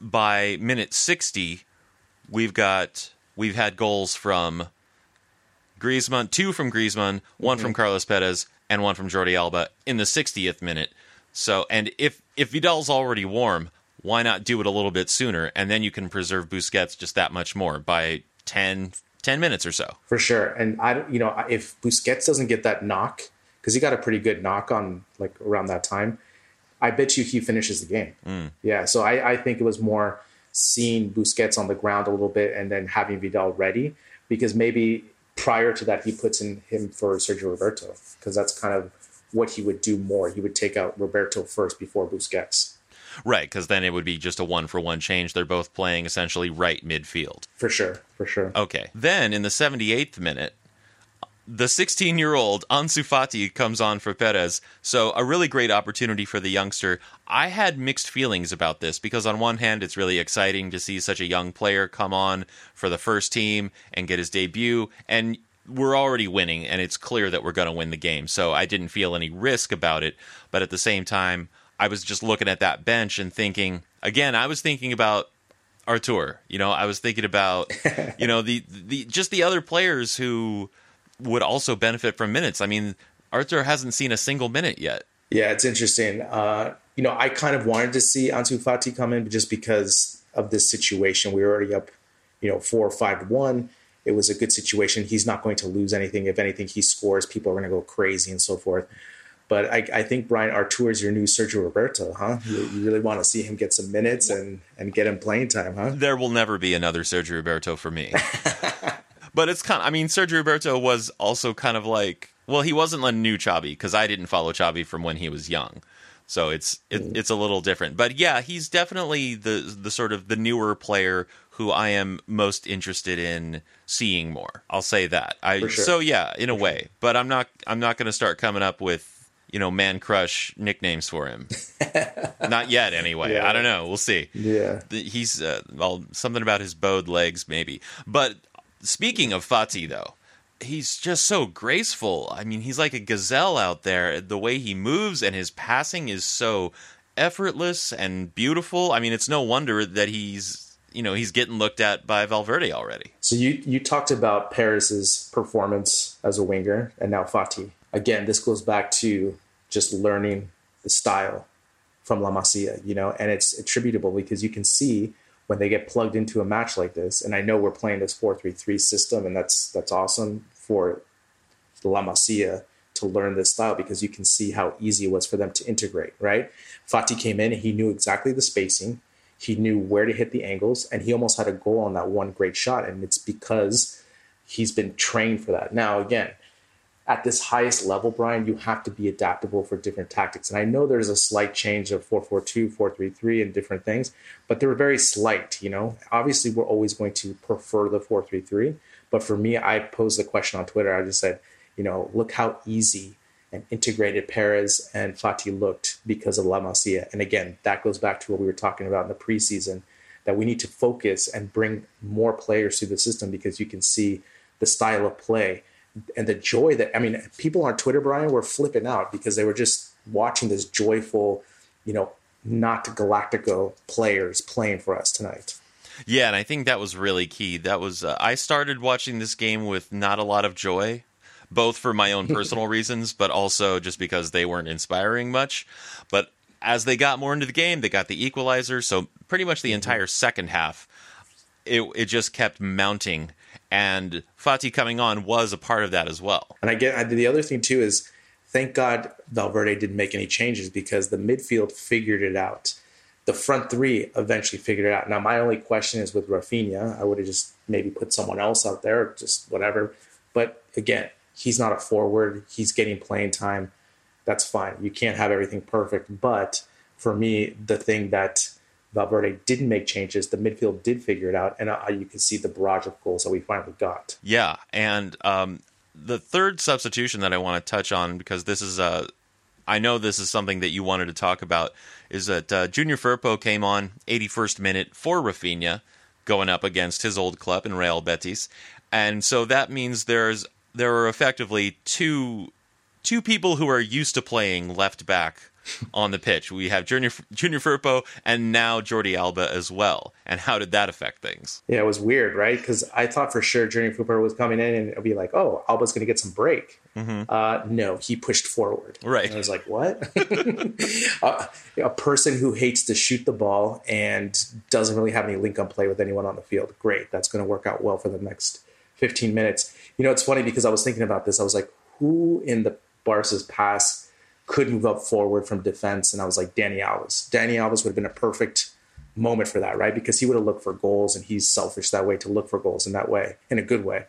D: by minute 60 we've got we've had goals from Griezmann, two from Griezmann, one mm-hmm. from Carlos Perez, and one from Jordi Alba in the 60th minute. So, and if if Vidal's already warm, why not do it a little bit sooner, and then you can preserve Busquets just that much more by 10, 10 minutes or so.
E: For sure, and I, you know, if Busquets doesn't get that knock, because he got a pretty good knock on like around that time, I bet you he finishes the game. Mm. Yeah, so I, I think it was more seeing Busquets on the ground a little bit and then having Vidal ready, because maybe prior to that, he puts in him for Sergio Roberto because that's kind of what he would do more. He would take out Roberto first before Busquets.
D: Right, because then it would be just a one for one change. They're both playing essentially right midfield.
E: For sure, for sure.
D: Okay. Then in the 78th minute, the 16 year old Ansu Fati comes on for Perez. So, a really great opportunity for the youngster. I had mixed feelings about this because, on one hand, it's really exciting to see such a young player come on for the first team and get his debut. And we're already winning, and it's clear that we're going to win the game. So, I didn't feel any risk about it. But at the same time, I was just looking at that bench and thinking, again, I was thinking about Arthur. You know, I was thinking about, you know, the, the just the other players who would also benefit from minutes. I mean, Arthur hasn't seen a single minute yet.
E: Yeah, it's interesting. Uh, you know, I kind of wanted to see Ansu Fati come in just because of this situation. We were already up, you know, four or five to one. It was a good situation. He's not going to lose anything. If anything, he scores, people are going to go crazy and so forth. But I, I think Brian Arthur is your new Sergio Roberto, huh? You, you, really want to see him get some minutes and, and get him playing time, huh?
D: There will never be another Sergio Roberto for me. But it's kind of, I mean, Sergio Roberto was also kind of like, well, he wasn't a new Xavi because I didn't follow Xavi from when he was young. So it's it, mm. it's a little different. But yeah, he's definitely the the sort of the newer player who I am most interested in seeing more. I'll say that. I sure. so yeah, in a way. But I'm not I'm not going to start coming up with you know man crush nicknames for him. not yet, anyway. Yeah. I don't know. We'll see.
E: Yeah,
D: he's uh, well something about his bowed legs maybe. But Speaking of Fati, though, he's just so graceful. I mean, he's like a gazelle out there. The way he moves and his passing is so effortless and beautiful. I mean, it's no wonder that he's you know he's getting looked at by Valverde already.
E: So you you talked about Perez's performance as a winger, and now Fati. Again, this goes back to just learning the style from La Masia, you know, and it's attributable because you can see when they get plugged into a match like this, and I know we're playing this four three three system, and that's that's awesome for La Masia to learn this style because you can see how easy it was for them to integrate. Right, Fati came in he knew exactly the spacing, he knew where to hit the angles, and he almost had a goal on that one great shot, and it's because he's been trained for that. Now again, at this highest level, Brian, you have to be adaptable for different tactics. And I know there's a slight change of 442, 433 and different things, but they're very slight, you know. Obviously, we're always going to prefer the 433, but for me, I posed the question on Twitter. I just said, you know, look how easy and integrated Perez and Fati looked because of La Masia. And again, that goes back to what we were talking about in the preseason that we need to focus and bring more players through the system because you can see the style of play and the joy that I mean, people on Twitter, Brian, were flipping out because they were just watching this joyful, you know, not Galactico players playing for us tonight.
D: Yeah, and I think that was really key. That was uh, I started watching this game with not a lot of joy, both for my own personal reasons, but also just because they weren't inspiring much. But as they got more into the game, they got the equalizer, so pretty much the mm-hmm. entire second half it it just kept mounting and Fati coming on was a part of that as well.
E: And I get the other thing too is thank God Valverde didn't make any changes because the midfield figured it out. The front three eventually figured it out. Now my only question is with Rafinha, I would have just maybe put someone else out there, just whatever. But again, he's not a forward. He's getting playing time. That's fine. You can't have everything perfect. But for me, the thing that Valverde didn't make changes. The midfield did figure it out, and uh, you can see the barrage of goals that we finally got.
D: Yeah, and um, the third substitution that I want to touch on because this is a I know this is something that you wanted to talk about. Is that uh, Junior Firpo came on 81st minute for Rafinha, going up against his old club in Real Betis, and so that means there's there are effectively two two people who are used to playing left back on the pitch. We have Junior Junior Firpo and now Jordi Alba as well. And how did that affect things?
E: Yeah, it was weird, right? Because I thought for sure Junior Firpo was coming in and it'd be like, oh, Alba's going to get some break. Mm-hmm. Uh, no, he pushed forward.
D: Right.
E: And I was like, what? uh, a person who hates to shoot the ball and doesn't really have any link on play with anyone on the field. Great. That's going to work out well for the next 15 minutes. You know, it's funny because I was thinking about this. I was like, who in the Barca's pass could move up forward from defense. And I was like, Dani Alves. Dani Alves would have been a perfect moment for that, right? Because he would have looked for goals and he's selfish that way to look for goals in that way, in a good way.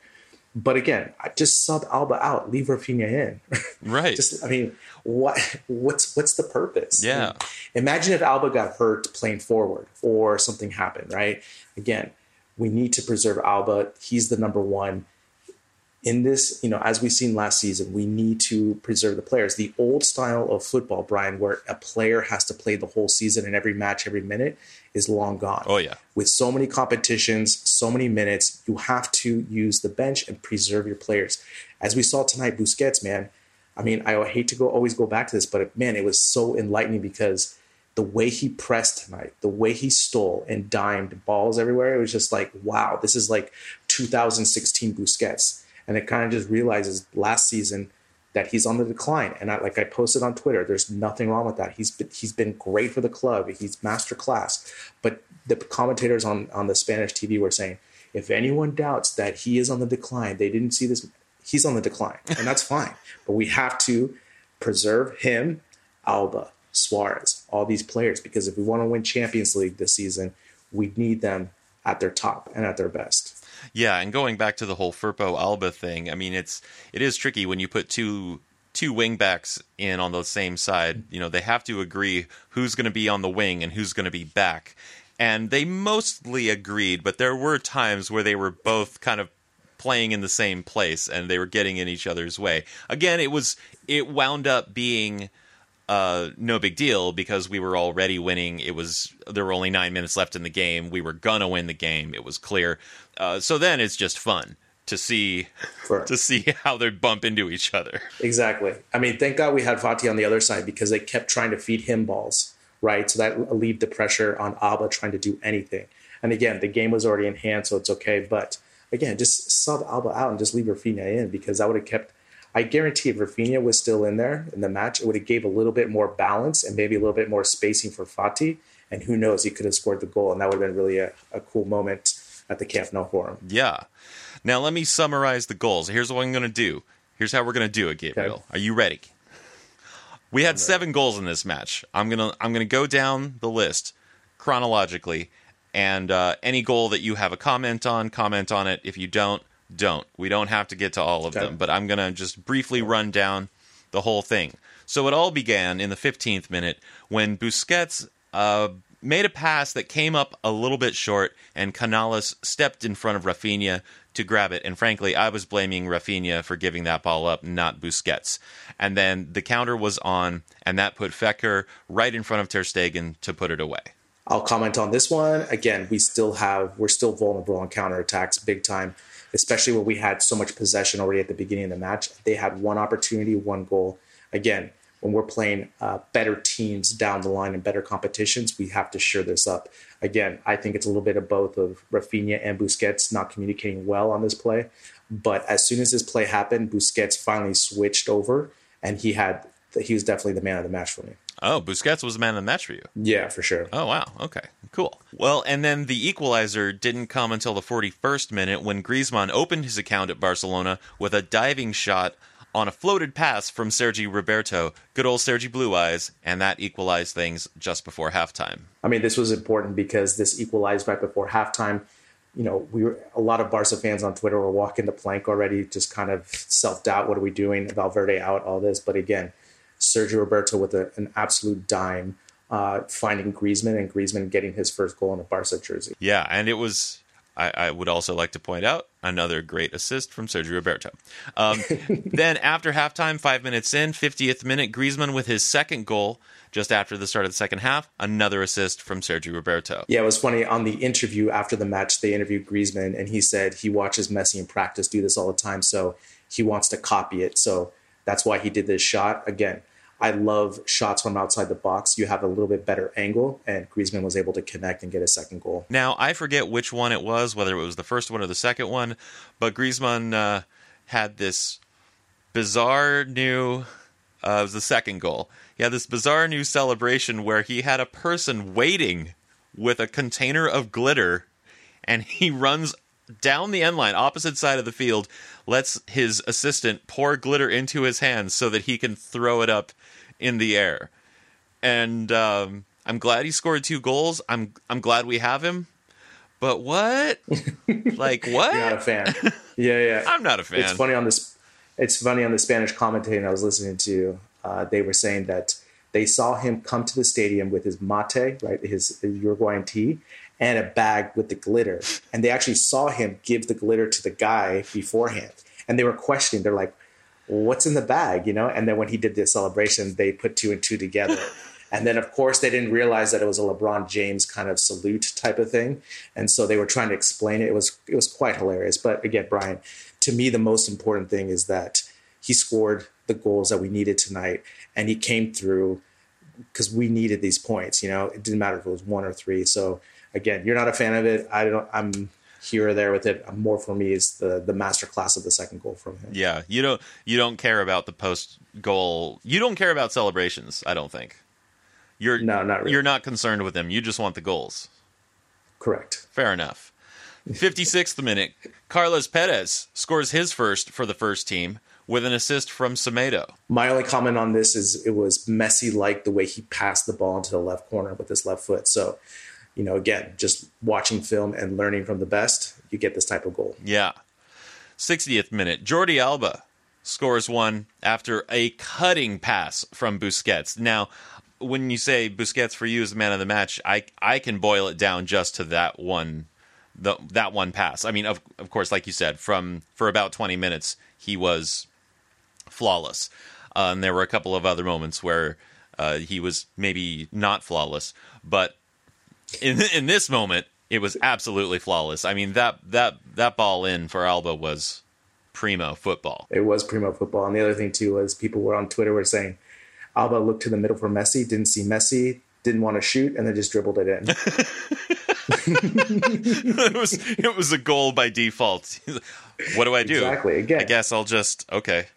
E: But again, I just sub Alba out, leave Rafinha in.
D: Right.
E: just, I mean, what what's what's the purpose?
D: Yeah.
E: I mean, imagine if Alba got hurt playing forward or something happened, right? Again, we need to preserve Alba. He's the number one in this, you know, as we've seen last season, we need to preserve the players. The old style of football, Brian, where a player has to play the whole season and every match, every minute, is long gone.
D: Oh, yeah.
E: With so many competitions, so many minutes, you have to use the bench and preserve your players. As we saw tonight, Busquets, man, I mean, I hate to go always go back to this, but man, it was so enlightening because the way he pressed tonight, the way he stole and dimed balls everywhere, it was just like, wow, this is like 2016 Busquets and it kind of just realizes last season that he's on the decline. And I, like I posted on Twitter, there's nothing wrong with that. He's been, he's been great for the club. He's master class. But the commentators on on the Spanish TV were saying, if anyone doubts that he is on the decline, they didn't see this. He's on the decline, and that's fine. But we have to preserve him, Alba, Suarez, all these players, because if we want to win Champions League this season, we need them at their top and at their best.
D: Yeah, and going back to the whole Firpo Alba thing, I mean it's it is tricky when you put two two wingbacks in on the same side. You know, they have to agree who's going to be on the wing and who's going to be back. And they mostly agreed, but there were times where they were both kind of playing in the same place and they were getting in each other's way. Again, it was it wound up being uh, no big deal because we were already winning. It was there were only nine minutes left in the game. We were gonna win the game. It was clear. Uh, so then it's just fun to see sure. to see how they bump into each other.
E: Exactly. I mean, thank God we had Fati on the other side because they kept trying to feed him balls, right? So that relieved the pressure on Alba trying to do anything. And again, the game was already in hand, so it's okay. But again, just sub Alba out and just leave Rafinha in because that would have kept I guarantee if Rafinha was still in there in the match, it would have gave a little bit more balance and maybe a little bit more spacing for Fati. And who knows, he could have scored the goal, and that would have been really a, a cool moment at the Camp Nou for him.
D: Yeah. Now let me summarize the goals. Here's what I'm going to do. Here's how we're going to do it, Gabriel. Okay. Are you ready? We had seven goals in this match. I'm gonna I'm gonna go down the list chronologically, and uh, any goal that you have a comment on, comment on it. If you don't, don't. We don't have to get to all of okay. them, but I'm going to just briefly run down the whole thing. So it all began in the 15th minute when Busquets uh, made a pass that came up a little bit short, and Canales stepped in front of Rafinha to grab it. And frankly, I was blaming Rafinha for giving that ball up, not Busquets. And then the counter was on, and that put Fekir right in front of Ter Stegen to put it away.
E: I'll comment on this one. Again, we still have, we're still vulnerable on counterattacks big time especially when we had so much possession already at the beginning of the match. They had one opportunity, one goal. Again, when we're playing uh, better teams down the line and better competitions, we have to shore this up. Again, I think it's a little bit of both of Rafinha and Busquets not communicating well on this play. But as soon as this play happened, Busquets finally switched over, and he had he was definitely the man of the match for me.
D: Oh, Busquets was the man of the match for you.
E: Yeah, for sure.
D: Oh, wow. Okay, cool. Well, and then the equalizer didn't come until the 41st minute when Griezmann opened his account at Barcelona with a diving shot on a floated pass from Sergi Roberto. Good old Sergi Blue Eyes, and that equalized things just before halftime.
E: I mean, this was important because this equalized right before halftime. You know, we were a lot of Barca fans on Twitter were walking the plank already, just kind of self doubt. What are we doing? Valverde out, all this. But again, Sergio Roberto with a, an absolute dime, uh, finding Griezmann and Griezmann getting his first goal in a Barca jersey.
D: Yeah, and it was I, I would also like to point out another great assist from Sergio Roberto. Um, then after halftime, five minutes in, 50th minute, Griezmann with his second goal just after the start of the second half, another assist from Sergio Roberto.
E: Yeah, it was funny. On the interview after the match, they interviewed Griezmann, and he said he watches Messi in practice do this all the time, so he wants to copy it. So that's why he did this shot. Again, I love shots from outside the box. You have a little bit better angle, and Griezmann was able to connect and get a second goal.
D: Now, I forget which one it was, whether it was the first one or the second one, but Griezmann uh, had this bizarre new. Uh, it was the second goal. He had this bizarre new celebration where he had a person waiting with a container of glitter, and he runs down the end line, opposite side of the field, lets his assistant pour glitter into his hands so that he can throw it up in the air. And um, I'm glad he scored two goals. I'm I'm glad we have him. But what? like what?
E: You're not a fan. Yeah, yeah.
D: I'm not a fan.
E: It's funny on this. It's funny on the Spanish commentating I was listening to. Uh, they were saying that they saw him come to the stadium with his mate, right, his, his Uruguayan tea, and a bag with the glitter. And they actually saw him give the glitter to the guy beforehand. And they were questioning. They're like, "What's in the bag?" You know. And then when he did the celebration, they put two and two together. And then, of course, they didn't realize that it was a LeBron James kind of salute type of thing, and so they were trying to explain it. It was it was quite hilarious. But again, Brian, to me, the most important thing is that he scored the goals that we needed tonight, and he came through because we needed these points. You know, it didn't matter if it was one or three. So again, you're not a fan of it. I don't. I'm here or there with it. More for me is the the master class of the second goal from him.
D: Yeah, you don't you don't care about the post goal. You don't care about celebrations. I don't think. You're
E: No, not really.
D: You're not concerned with them. You just want the goals.
E: Correct.
D: Fair enough. 56th minute, Carlos Perez scores his first for the first team with an assist from Semedo.
E: My only comment on this is it was Messi like the way he passed the ball into the left corner with his left foot. So, you know, again, just watching film and learning from the best, you get this type of goal.
D: Yeah. 60th minute, Jordi Alba scores one after a cutting pass from Busquets. Now, when you say Busquets for you as the man of the match, I I can boil it down just to that one the that one pass. I mean, of of course, like you said, from for about 20 minutes he was flawless. Uh, and there were a couple of other moments where uh, he was maybe not flawless, but in in this moment it was absolutely flawless. I mean that that that ball in for Alba was primo football.
E: It was primo football. And the other thing too was people were on Twitter were saying Alba looked to the middle for Messi, didn't see Messi, didn't want to shoot, and then just dribbled it in.
D: it was it was a goal by default. what do I do?
E: Exactly. Again.
D: I guess I'll just okay.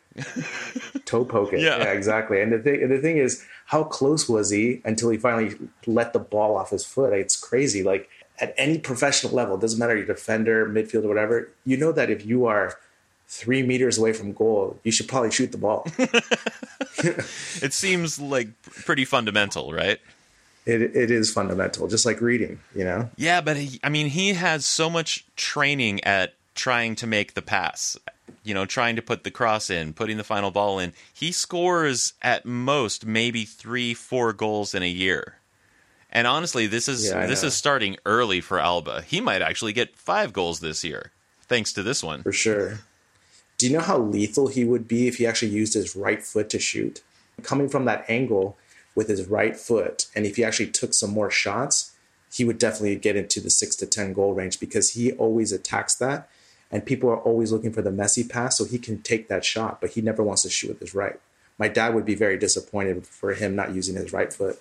E: Toe poke it.
D: Yeah.
E: Yeah, exactly. And the thing, the thing is, how close was he until he finally let the ball off his foot? It's crazy. Like at any professional level, it doesn't matter your defender, midfielder, whatever. You know that if you are three meters away from goal, you should probably shoot the ball.
D: It seems like pretty fundamental, right?
E: it, it is fundamental, just like reading. You know.
D: Yeah, but he, I mean, he has so much training at trying to make the pass. You know, trying to put the cross in, putting the final ball in. He scores at most maybe three, four goals in a year. And honestly, this is
E: Yeah,
D: this
E: know.
D: is starting early for Alba. He might actually get five goals this year, thanks to this one.
E: For sure. Do you know how lethal he would be if he actually used his right foot to shoot? Coming from that angle with his right foot, and if he actually took some more shots, he would definitely get into the six to 10 goal range because he always attacks that. And people are always looking for the Messi pass, so he can take that shot, but he never wants to shoot with his right. My dad would be very disappointed for him not using his right foot.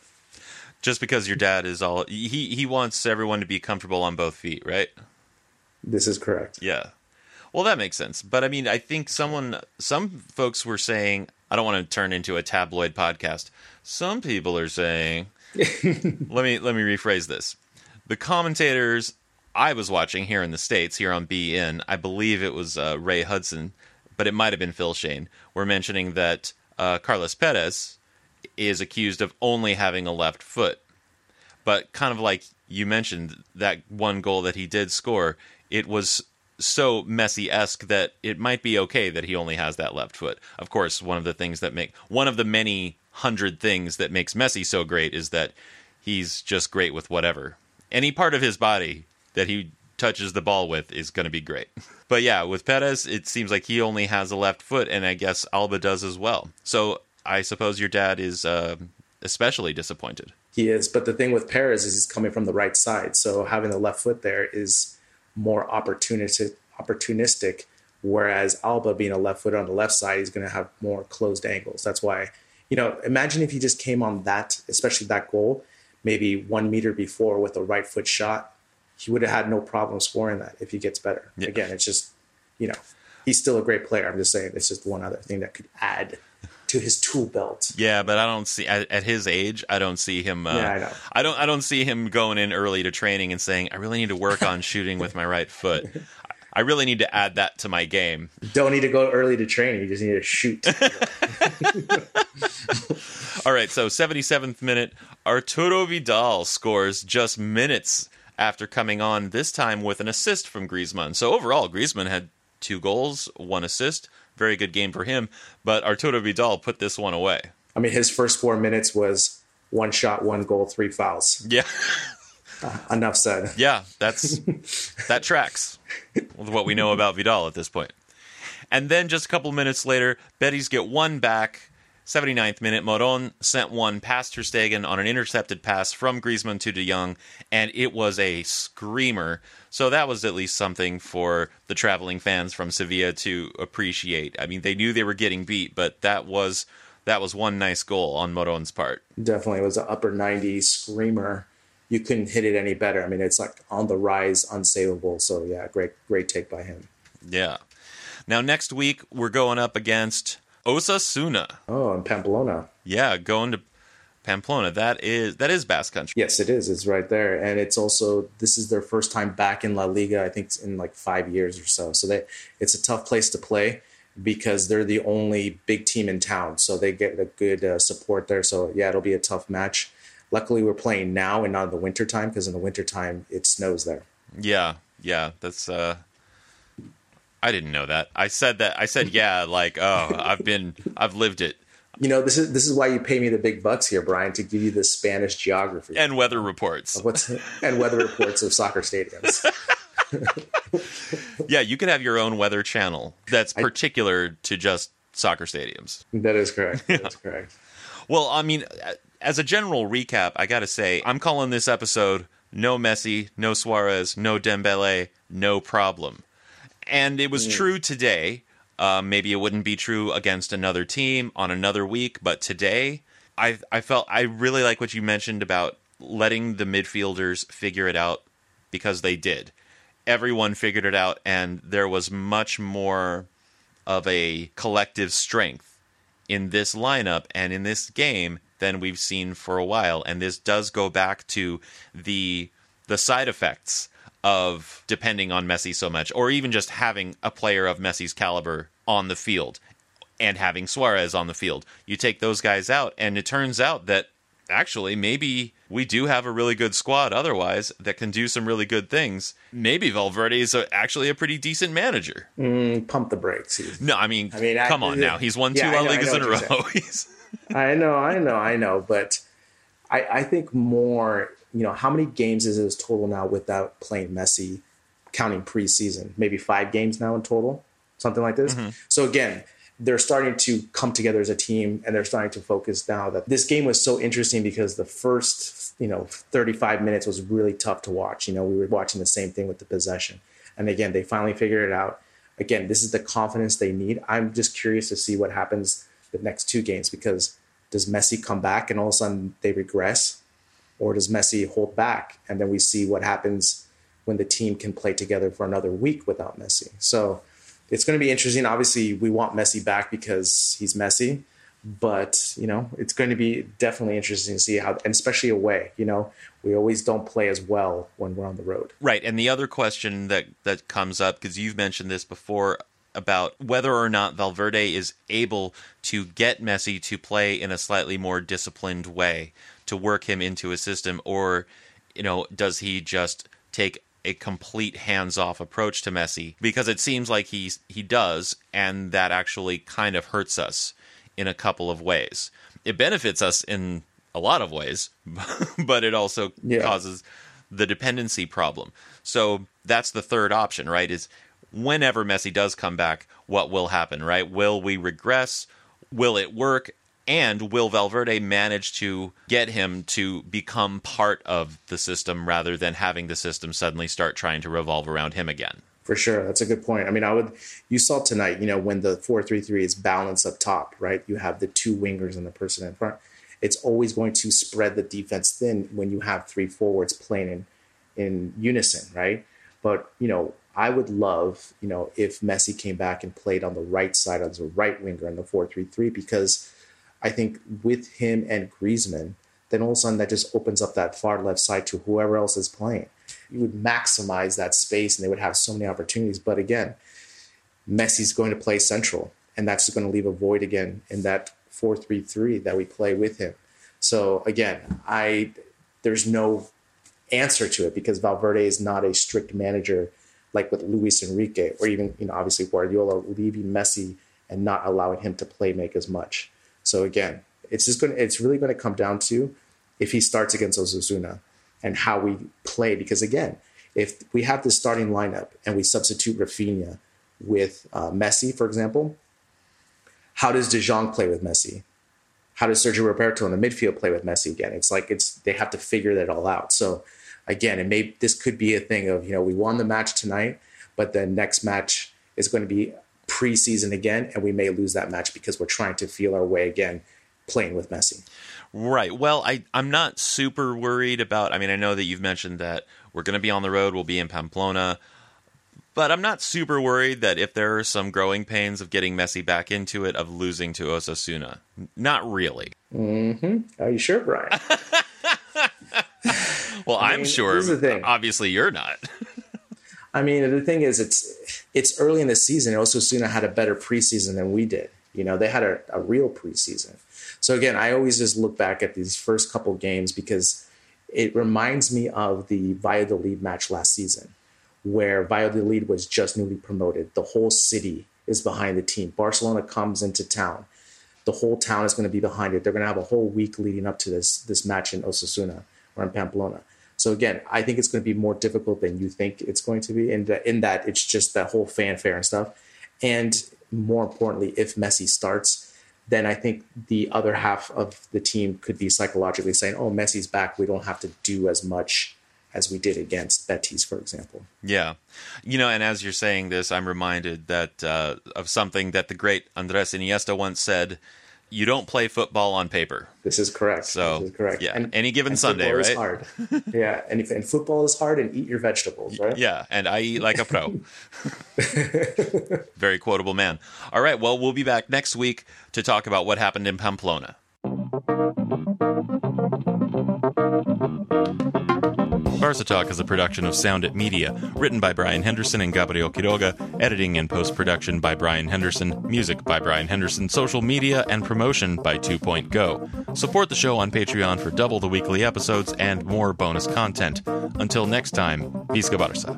D: Just because your dad is all he he wants everyone to be comfortable on both feet, right?
E: This is correct.
D: Yeah. Well, that makes sense. But I mean, I think someone, some folks were saying, I don't want to turn into a tabloid podcast. Some people are saying, let me let me rephrase this. The commentators I was watching here in the states, here on beIN, I believe it was uh, Ray Hudson, but it might have been Phil Schoen, were mentioning that uh, Carlos Perez is accused of only having a left foot but kind of like you mentioned that one goal that he did score, it was so Messi esque that it might be okay that he only has that left foot. Of course, one of the things that make one of the many hundred things that makes Messi so great is that he's just great with whatever. Any part of his body that he touches the ball with is going to be great. But yeah, with Perez, it seems like he only has a left foot, and I guess Alba does as well. So I suppose your dad is uh, especially disappointed.
E: He is, but the thing with Perez is he's coming from the right side, so having the left foot there is more opportunistic. Opportunistic, whereas Alba being a left foot on the left side, he's going to have more closed angles. That's why, you know, imagine if he just came on that, especially that goal, maybe one meter before with a right foot shot, he would have had no problem scoring that if he gets better.
D: Yeah.
E: Again, it's just, you know, he's still a great player. I'm just saying it's just one other thing that could add to his tool belt.
D: Yeah, but I don't see at, at his age. I don't see him. Uh,
E: Yeah, I.
D: I don't. I don't see him going in early to training and saying, "I really need to work on shooting with my right foot. I really need to add that to my game."
E: Don't need to go early to training. You just need to shoot.
D: All right, so 77th minute, Arturo Vidal scores just minutes after coming on, this time with an assist from Griezmann. So overall, Griezmann had two goals, one assist. Very good game for him, but Arturo Vidal put this one away.
E: I mean, his first four minutes was one shot, one goal, three fouls.
D: Yeah.
E: Uh, enough said.
D: Yeah, that's that tracks with what we know about Vidal at this point. And then just a couple minutes later, Betis get one back. 79th minute, Moron sent one past Ter Stegen on an intercepted pass from Griezmann to De Jong, and it was a screamer. So that was at least something for the traveling fans from Sevilla to appreciate. I mean, they knew they were getting beat, but that was that was one nice goal on Moron's part.
E: Definitely it was an upper 90 screamer. You couldn't hit it any better. I mean, it's like on the rise, unsavable. So, yeah, great, great take by him.
D: Yeah. Now next week we're going up against Osasuna.
E: Oh, and Pamplona.
D: Yeah, going to Pamplona. That is that is Basque Country.
E: Yes, it is. It's right there, and it's also this is their first time back in La Liga. I think it's in like five years or so. So they it's a tough place to play because they're the only big team in town. So they get a good uh, support there. So yeah, it'll be a tough match. Luckily, we're playing now and not in the wintertime because in the wintertime it snows there.
D: Yeah, yeah. That's uh I didn't know that. I said that I said yeah, like, oh, I've been I've lived it.
E: You know, this is this is why you pay me the big bucks here, Brian, to give you the Spanish geography
D: And weather reports.
E: what's and weather reports of soccer stadiums.
D: Yeah, you could have your own weather channel that's particular to just soccer stadiums.
E: That is correct. That's correct.
D: Well, I mean, as a general recap, I got to say, I'm calling this episode no Messi, no Suarez, no Dembele, no problem. And it was true today. Uh, maybe it wouldn't be true against another team on another week, but today, I I felt I really like what you mentioned about letting the midfielders figure it out because they did. Everyone figured it out, and there was much more of a collective strength in this lineup and in this game than we've seen for a while and this does go back to the the side effects of depending on Messi so much or even just having a player of Messi's caliber on the field and having Suarez on the field. You take those guys out and it turns out that actually maybe we do have a really good squad otherwise that can do some really good things. Maybe Valverde is a, actually a pretty decent manager.
E: Mm, pump the brakes. He's-
D: no I mean,
E: I mean, I-
D: come on now. He's won
E: Yeah,
D: two La Ligas in a row.
E: I know, I know, I know, but I, I think more. You know, how many games is his total now without playing Messi, counting preseason? Maybe five games now in total, something like this. Mm-hmm. So again, they're starting to come together as a team, and they're starting to focus now. That this game was so interesting because the first, you know, 35 minutes was really tough to watch. You know, we were watching the same thing with the possession, and again, they finally figured it out. Again, this is the confidence they need. I'm just curious to see what happens the next two games because does Messi come back and all of a sudden they regress, or does Messi hold back and then we see what happens when the team can play together for another week without Messi? So it's going to be interesting. Obviously, we want Messi back because he's Messi, but you know it's going to be definitely interesting to see how, and especially away. You know, we always don't play as well when we're on the road.
D: Right, and the other question that that comes up because you've mentioned this before about whether or not Valverde is able to get Messi to play in a slightly more disciplined way to work him into a system or you know does he just take a complete hands-off approach to Messi because it seems like he's he does and that actually kind of hurts us in a couple of ways. It benefits us in a lot of ways, but it also
E: Yeah.
D: causes the dependency problem. So that's the third option, right? Is whenever Messi does come back, what will happen, right? Will we regress? Will it work? And will Valverde manage to get him to become part of the system rather than having the system suddenly start trying to revolve around him again?
E: For sure, that's a good point. I mean, I would. You saw tonight, you know, when the four-three-three is balanced up top, right? You have the two wingers and the person in front. It's always going to spread the defense thin when you have three forwards playing in in unison, right? But you know, I would love, you know, if Messi came back and played on the right side as a right winger in the four-three-three because I think with him and Griezmann, then all of a sudden that just opens up that far left side to whoever else is playing. You would maximize that space and they would have so many opportunities. But again, Messi's going to play central, and that's going to leave a void again in that 4 3 3 that we play with him. So again, I there's no answer to it because Valverde is not a strict manager like with Luis Enrique, or even, you know, obviously Guardiola leaving Messi and not allowing him to play make as much. So again, it's just going to, it's really going to come down to if he starts against Osasuna and how we play. Because again, if we have this starting lineup and we substitute Rafinha with uh, Messi, for example, how does De Jong play with Messi? How does Sergio Roberto in the midfield play with Messi again? It's like it's they have to figure that all out. So again, it may this could be a thing of you know we won the match tonight, but the next match is going to be preseason again, and we may lose that match because we're trying to feel our way again playing with Messi.
D: Right. Well, I I'm not super worried about. I mean, I know that you've mentioned that we're going to be on the road. We'll be in Pamplona. But I'm not super worried that if there are some growing pains of getting Messi back into it, of losing to Osasuna. Not really.
E: Mm-hmm. Are you sure, Brian?
D: well, I am sure. Obviously, you're not.
E: I mean, the thing is, it's it's early in the season. Osasuna had a better preseason than we did. You know, they had a, a real preseason. So again, I always just look back at these first couple games because it reminds me of the Valladolid match last season, where Valladolid was just newly promoted. The whole city is behind the team. Barcelona comes into town. The whole town is going to be behind it. They're going to have a whole week leading up to this this match in Osasuna or in Pamplona. So again, I think it's going to be more difficult than you think it's going to be. In in that it's just that whole fanfare and stuff. And more importantly, if Messi starts, then I think the other half of the team could be psychologically saying, "Oh, Messi's back. We don't have to do as much." As we did against Betis, for example.
D: Yeah, you know, and as you're saying this, I'm reminded that uh, of something that the great Andres Iniesta once said: you don't play football on paper.
E: This is correct.
D: So
E: this is correct.
D: Yeah, and, any given Sunday, right?
E: hard. yeah, and, if, and football is hard, and eat your vegetables, right?
D: Yeah, and I eat like a pro. Very quotable man. All right, well, we'll be back next week to talk about what happened in Pamplona. Barca Talk is a production of Sound It Media, written by Brian Henderson and Gabriel Quiroga, editing and post production by Brian Henderson, music by Brian Henderson, social media and promotion by Two Point Go. Support the show on Patreon for double the weekly episodes and more bonus content. Until next time, Visca Barca.